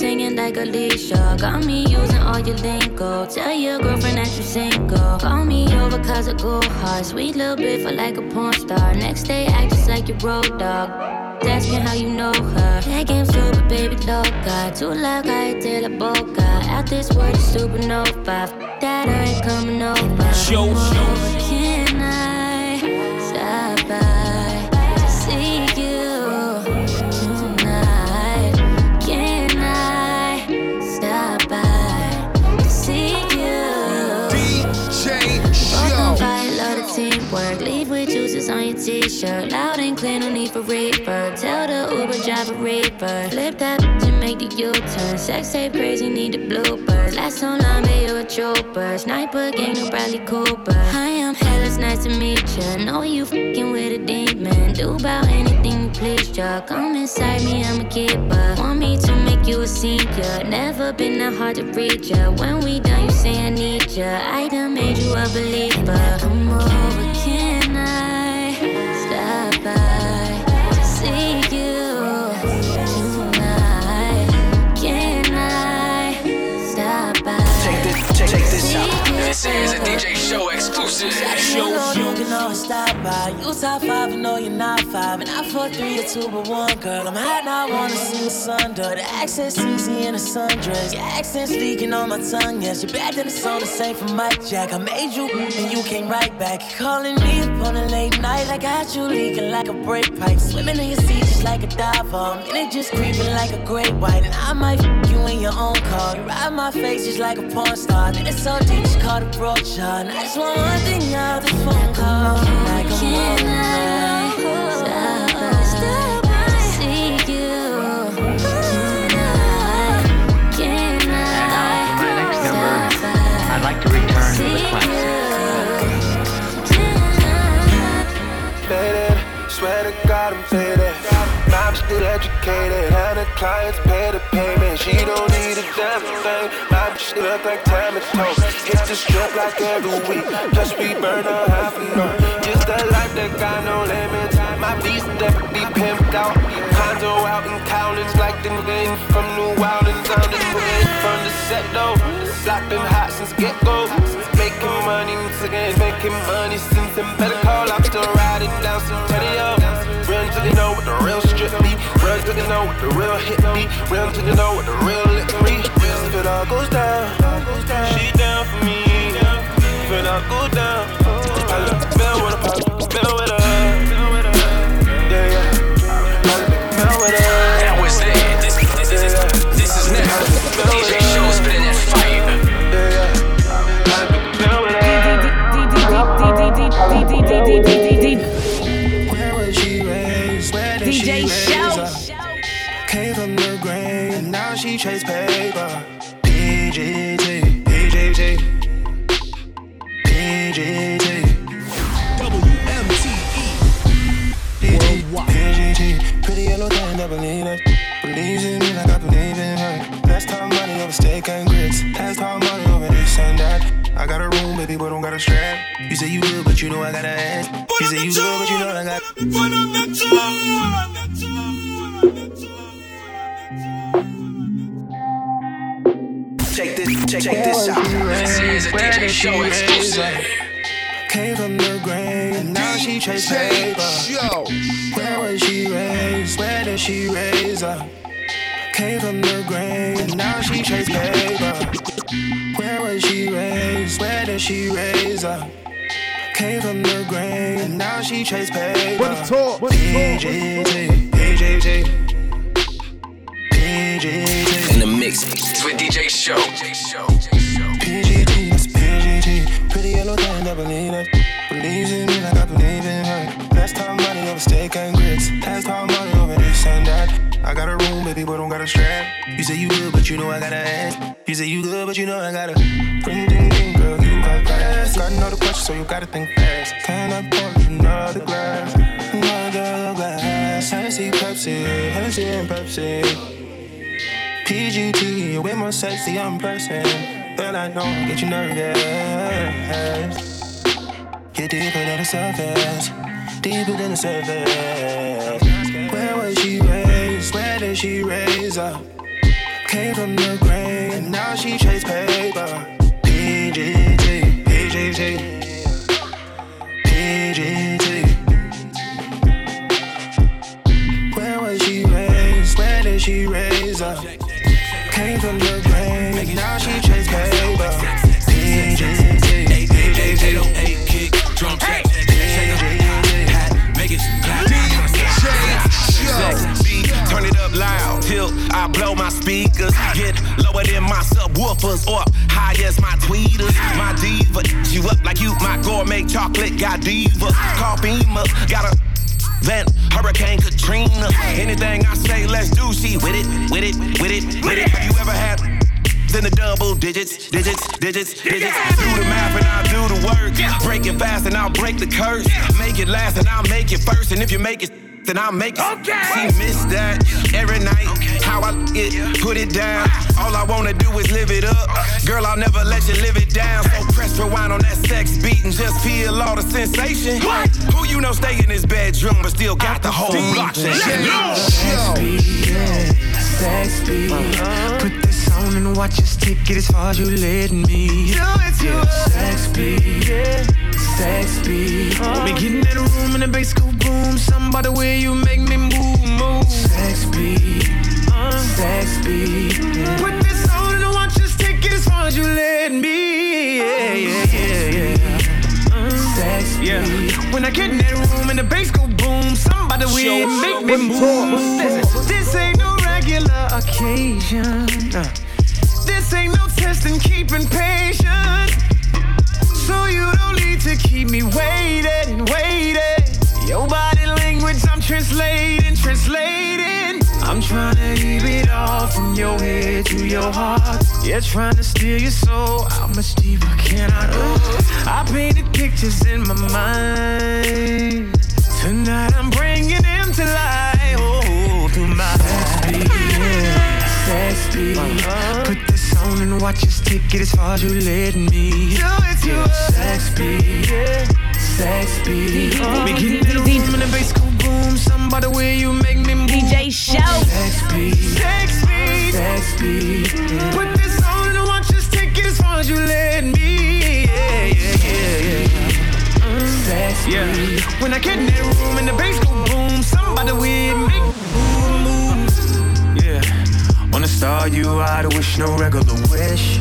singing like Alicia. Got me using all your lingo. Tell your girlfriend that you single. Call me over cause I go hard. Sweet little bit for like a porn star. Next day, act just like your road dog. Asking how you know her. That game super, baby, loca. Too loud, I de la boca. Out this world, supernova. That I ain't coming over. Show, show. T-shirt. Loud and clear, no need for reverb. Tell the Uber driver reverb. Flip that and make the U-turn. Sex tape crazy, need the bloopers. Last long, but you a trooper. Sniper gang, no Bradley Cooper. Hi, I'm hell, it's nice to meet ya. Know you fucking with a demon. Do about anything you please, ya. Come inside me, I'm a keeper. Want me to make you a senior. Never been that hard to reach ya. When we done, you say I need ya. I done made you a believer. Come over, This is a DJ Show exclusive. You know you can always stop by. You top five, and know you're not five. And I fuck three or two, but one girl. I'm hot now, I wanna see the sun. The accent's easy in a sundress. Your accent's leaking on my tongue. Yes, you're bad, then it's on the same for Mike Jack. I made you, and you came right back. You're calling me up on a late night. I got you leaking like a brake pipe. Swimming in your seat just like a diver. And it just creeping like a great white. And I might fuck you in your own car. You ride my face just like a porn star. And it's so deep, just call And I just want one thing out this phone call. Like a to return to to I'm still educated, and the clients pay the payment. She don't need a damn thing. My bitch look like Tammy Toe. Hit the strip like every week. Plus we burn a half a month. Just a life that got no limits. My beast be pimped out. Condo out in Cowlins like them game from New Orleans. I'm the queen from the set though. Been hot since get go. Making money once again, making money since then. Better call, I'm still riding down some Centennial. Real till you know what the real strip be. Real till you know what the real hit be. Real till you know what the real lick be. If it all goes down, she down for me. If it all goes down, I look spell with her, pop, with her. And now she trades paper. PGT, PGT, PGT. PGT, pretty yellow thing that believe it. Believes in me like I believe in her. Last time money over steak and grits. Last time money over this and that. I got a room, baby, but don't got a strap. You say you good, but you know I got a ass. You say you good, but you know I got. Check this, check, check this out. This is a DJ Show exclusive. Came from the grave, and now she trades paper. Where was she raised? Where did she raise up? Came from the grave, and now she trades paper. Where was she raised? Where did she raise up? Came from the grave, and now she trades paper. What the talk? What the talk? In the mix it's with DJ Show. PGT, it's PGT. Pretty yellow thing that believe it. Believes in me like I believe in her. Last time money over steak and grits. Last time money over this and that. I got a room, baby, but don't got a strap. You say you good, but you know I got a ass. You say you good, but you know I got a ring, ding, ding, girl, you got class. Got another question, so you gotta think fast. Can I pour you another glass? Another glass. Hennessy, Pepsi, Hennessy and Pepsi. PGT, you're way more sexy in person. Girl, I know, get you nervous. You're deeper than the surface, deeper than the surface. Where was she raised? Where did she raise up? Came from the grave, and now she chase paper. PGT, PGT, PGT. Where was she raised? Where did she raise up? Came from the grave, and now she trades paper. PGT, PGT, kick, drum hat, make it clap. Turn it up loud till I blow my speakers. Get lower than my subwoofers or high as my tweeters. My diva, you up like you, my gourmet chocolate got diva. Call Beamer, got a Van Hurricane Katrina. Anything I say, let's do. She with it, with it, with it, with it. Have you ever had? Then the double digits, digits, digits, digits. Do the math and I'll do the work. Break it fast and I'll break the curse. Make it last and I'll make it first. And if you make it, then I'll make it. Okay. She missed that every night. How I it, put it down. All I wanna do is live it up. Girl, I'll never let you live it down. So press rewind on that sex beat and just feel all the sensation. What? Who you know stay in his bedroom but still got the whole block shaking? Sex beat. yeah, sex beat. Put this on and watch us take it as far as you let me. Do it to yeah. us. Sex beat. Yeah. Sex beat. Me getting in the room and the bass go boom. Something by the way you make me move, move. Sex beat. Sex beat. Yeah. Put this on and watch us take it as far as you let me. Yeah, yeah, yeah, yeah. Sex beat. Yeah. When I get in that room and the bass go boom, somebody will make me move. Listen, this ain't no regular occasion. Uh, this ain't no test in keeping patience. So you don't need to keep me waiting, and waiting. Your body language, I'm translating, translating. I'm trying to keep it all from your head to your heart. Yeah, trying to steal your soul. How much deeper can I go? I painted pictures in my mind. Tonight I'm bringing them to life. Oh, through my Sex beat, yeah. Sex beat. Put this on and watch us take it as far as you let me. Do it to yeah. Sex beat, yeah. Sex beat. Me getting in the room and the bass boom. Something by the way you make me move. DJ Show. Sex beat. Sex beat. Sex beat. Put this on and watch us take it as far as you let me. Yeah, yeah, yeah, yeah. Sex Yeah. When I get in that room and the bass go boom, somebody will make me move, move. Yeah. Wanna start you out, I wish no regular wish.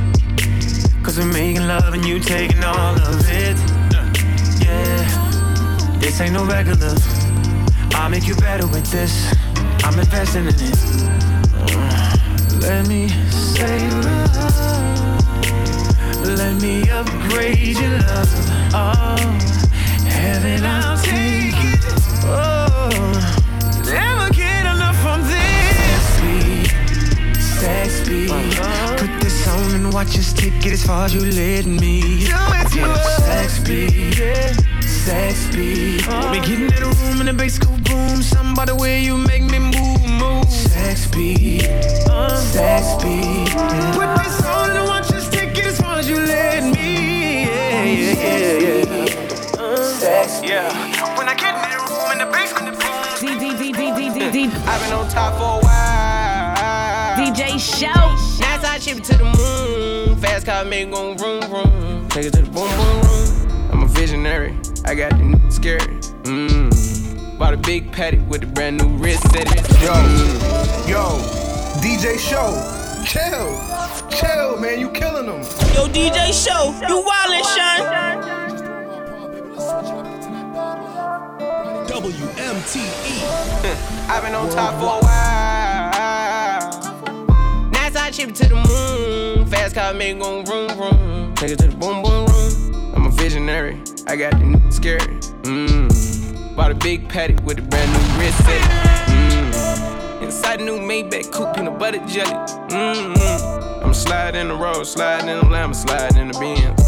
Cause we're making love and you taking all of it. Yeah. This ain't no regular. I'll make you better with this. I'm investing in it. Uh, Let me save love. Let me upgrade your love. Oh, heaven, I'll take it. Oh, never get enough from this. Sweet, sex beat. Put this on and watch us take it as far as you let me. Do it to us. Sex beat, yeah. Sex beat. Me getting in the room and the bass go by the way you make me move, move. Sex beat, sex beat. yeah. Put this on and watch us take it as far as you let me. Yeah, yeah, yeah, yeah. Sex Yeah. When I get in that room and the bass go boom. I've been on top for a while. DJ Show. Nice I ship it to the moon. Fast car make it go vroom vroom. Take it to the boom boom room. I'm a visionary. I got the n- scared. Mmm. Bought a big patty with a brand new wrist set. Yo, yo, DJ Show, chill, chill, man, you killing them. Yo, DJ Show, you wildin', Sean. WMTE. I've been on top for a while. Nice I ship it to the moon. Fast car make it go vroom vroom. Take it to the boom boom room. I'm a visionary. I got the n- scared. Mmm. Bought a big patty with a brand new wrist set. Mmm. Inside a new Maybach coupe, peanut butter jelly. Mmm. I'm sliding in the road, sliding in the lamb, sliding in the Benz.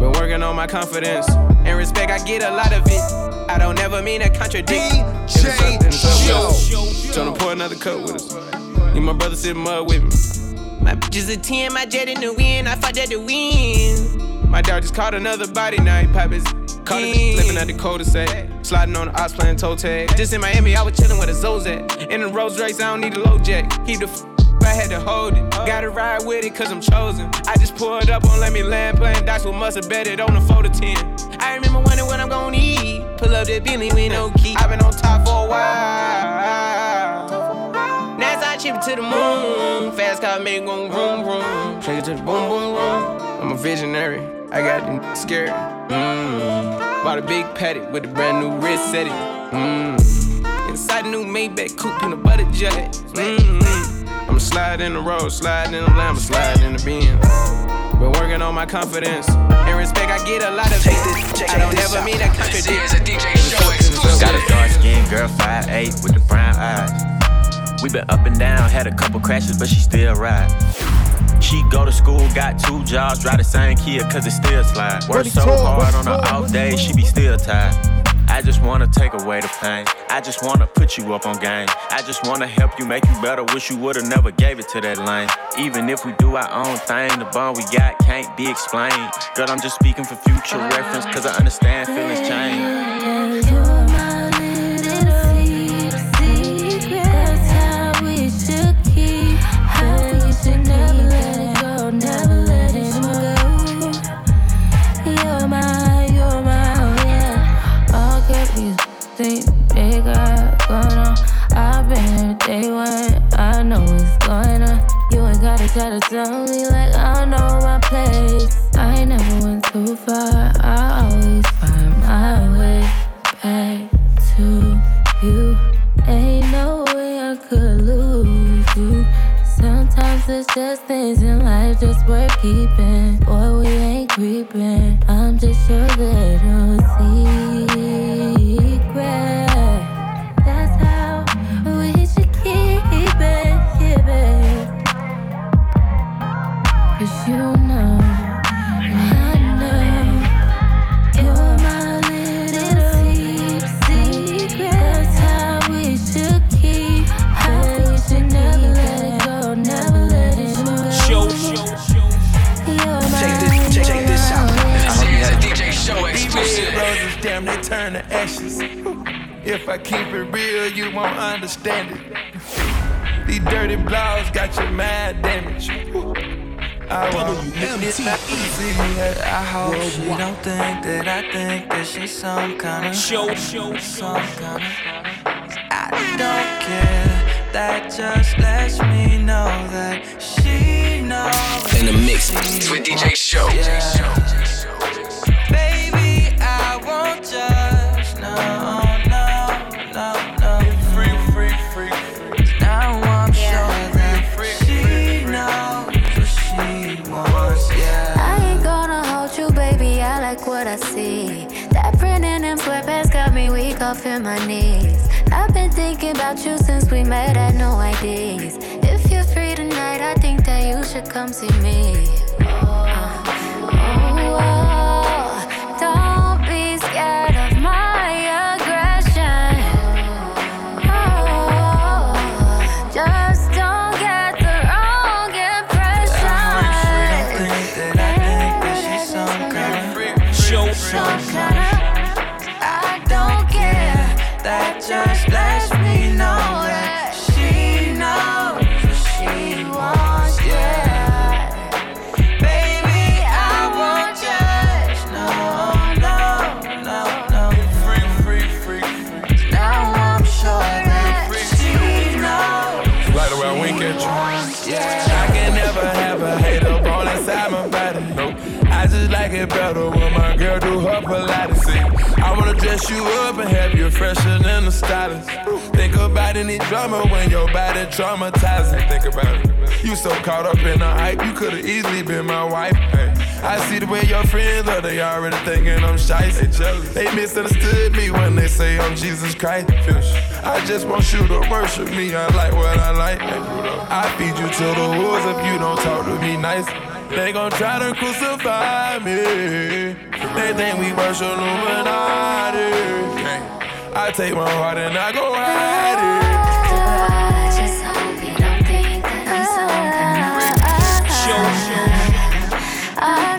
Been working on my confidence and respect. I get a lot of it. I don't ever mean to contradict. If it's up, then it's up, yo. Tryna pour another cup with us. Need my brother sit mud with me. My bitch is a 10, my jet in the wind. I fought at the wind. My dog just caught another body, now he pop it living at the cul-de-sac. Sliding on the ops playing toe tag. Just in Miami, I was chilling with a Zozak. In the Rolls Royce, I don't need a low jack. Keep the f- I had to hold it. Gotta ride with it cause I'm chosen. I just pulled up on let me land playing dice with must have bet it on a 4 to 10. I remember wondering what I'm gonna eat. Pull up that Bentley with no key. I've been on top for a while. Now I chip it to the moon. Fast car make it go vroom vroom. Take it to the boom boom room. I'm a visionary. I got the n- scared. Mmm. Bought a big patty with a brand new wrist set it. Mmm. Inside a new Maybach coupe, peanut butter jelly. Mmm. I'm sliding in the road, sliding in the lamb, sliding in the Benz. Been working on my confidence. In respect, I get a lot of it. I don't ever mean to contradict. Got a dark skinned girl, 5'8 with the brown eyes. We been up and down, had a couple crashes, but she still ride. She go to school, got two jobs, drive the same Kia, cause it still slide. Work so hard on her off day, she be still tired. I just wanna take away the pain. I just wanna put you up on game. I just wanna help you, make you better. Wish you would've never gave it to that lane. Even if we do our own thing, the bond we got can't be explained. Girl, I'm just speaking for future reference, cause I understand feelings change. Day one. I know what's going on. You ain't gotta try to tell me like I know my place. I never went too far. I always find my way back to you. Ain't no way I could lose you. Sometimes it's just things in life just worth keeping. Boy, we ain't creeping. I'm just your little secret. Turn to ashes. If I keep it real, you won't understand it. These dirty blows got your mind damaged. I want it not easy. I hope she don't think that I think that she's some kind of show, show, some kind of. I don't care. That just lets me know that she knows. In the mix with DJ Show. Baby, off in my knees. I've been thinking about you since we met at no IDs. If you're free tonight, I think that you should come see me. Uh, oh, oh, don't dress you up and have you fresher than the stylist. Think about any drama when your body traumatizing. Think about it. You so caught up in the hype, you could've easily been my wife. Hey, I see the way your friends are, they already thinking I'm shy. They jealous. They misunderstood me when they say I'm Jesus Christ. I just want you to worship me. I like what I like. I feed you to the wolves if you don't talk to me nice. They gon' try to crucify me. They think we worship Illuminati. I take my heart and I go hide it. So they don't think that I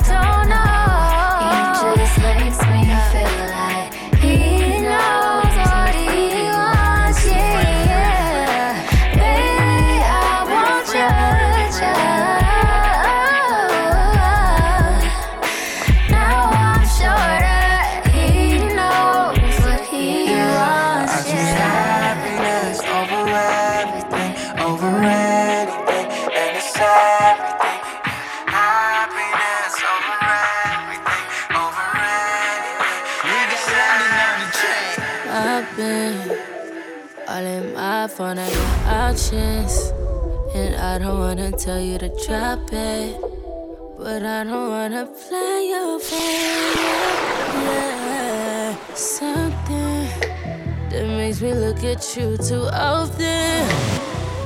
I don't wanna tell you to drop it. but I don't wanna play your favorite. Yeah, something that makes me look at you too often.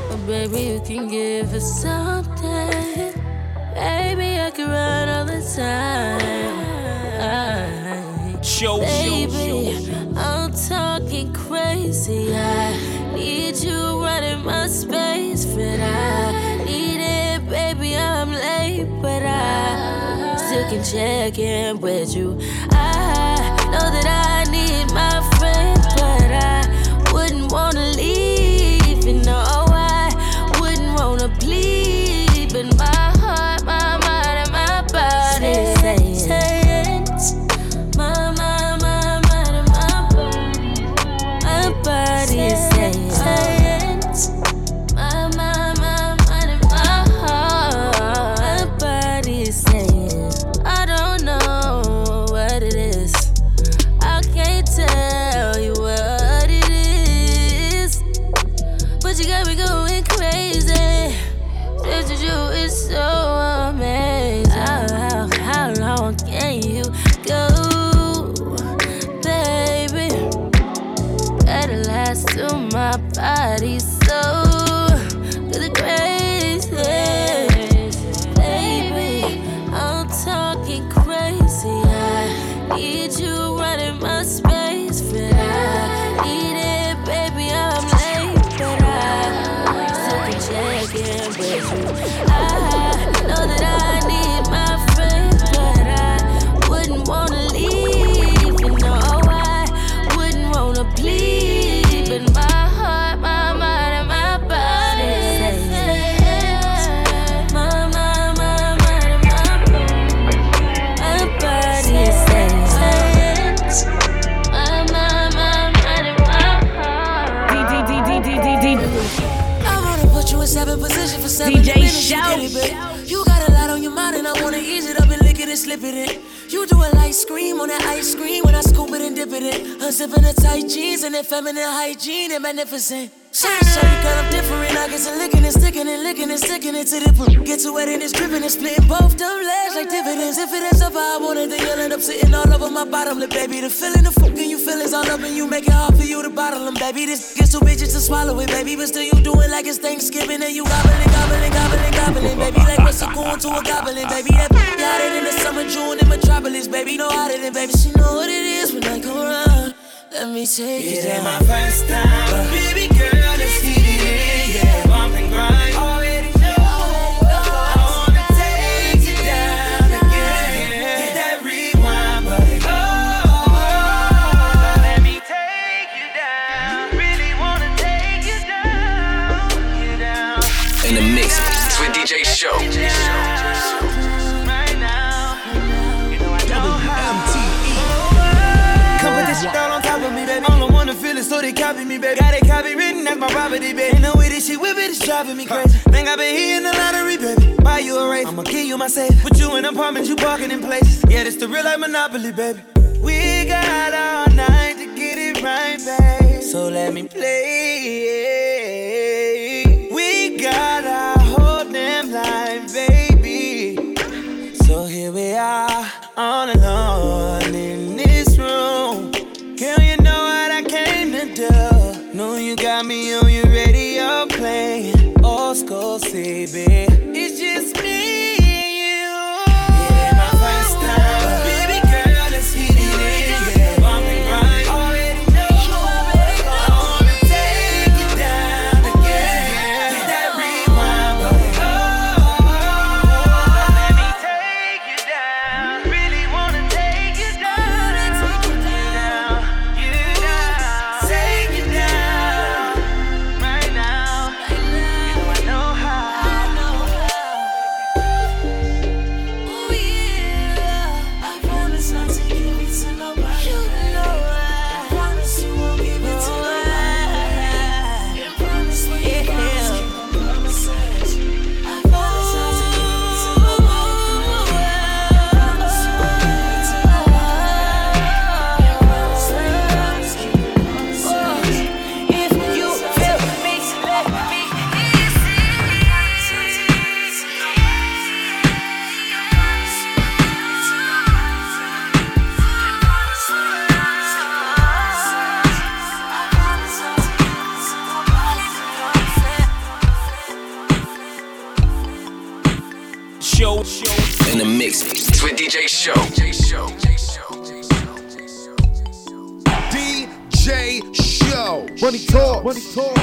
But baby, you can give us something. Baby, I can run all the time. Show, Baby, I'm talking crazy. I need you running my space, but I need it, baby. I'm late, but I still can check in with you. I know that I need my friend, but I wouldn't wanna leave. Scream on that ice cream when I scoop it and dip it in. Unzipping the tight jeans and that feminine hygiene and magnificent. Sorry, sorry, girl, I'm different. I get to licking and sticking and licking and sticking it to the poop. Get to wet and it's dripping and splitting both them legs like dividends. If it ends up how I want it, then you'll end up sitting all over my bottom lip, baby. The feeling, the fucking you feel is all up and you make it hard for you to bottle them, baby. This gets too bitches to swallow it, baby. But still, you do it like it's Thanksgiving and you gobbling, gobbling, gobbling, gobbling, baby. Like what's it going to a goblin, baby? That bitch hotter than the summer June in Metropolis, baby. No hotter than, baby. She know what it is when I come around. Let me take It it ain't my first time, uh. baby girl, copy me, baby. Got it copy written, that's my property, baby. And the way this shit whip it is driving me crazy. Think I been hitting the lottery, baby. Buy you a race, I'ma give you my safe. Put you in apartments, you parking in places. Yeah, this the real life monopoly, baby. We got all night to get it right, babe. So let me play. Money talk. Money talk.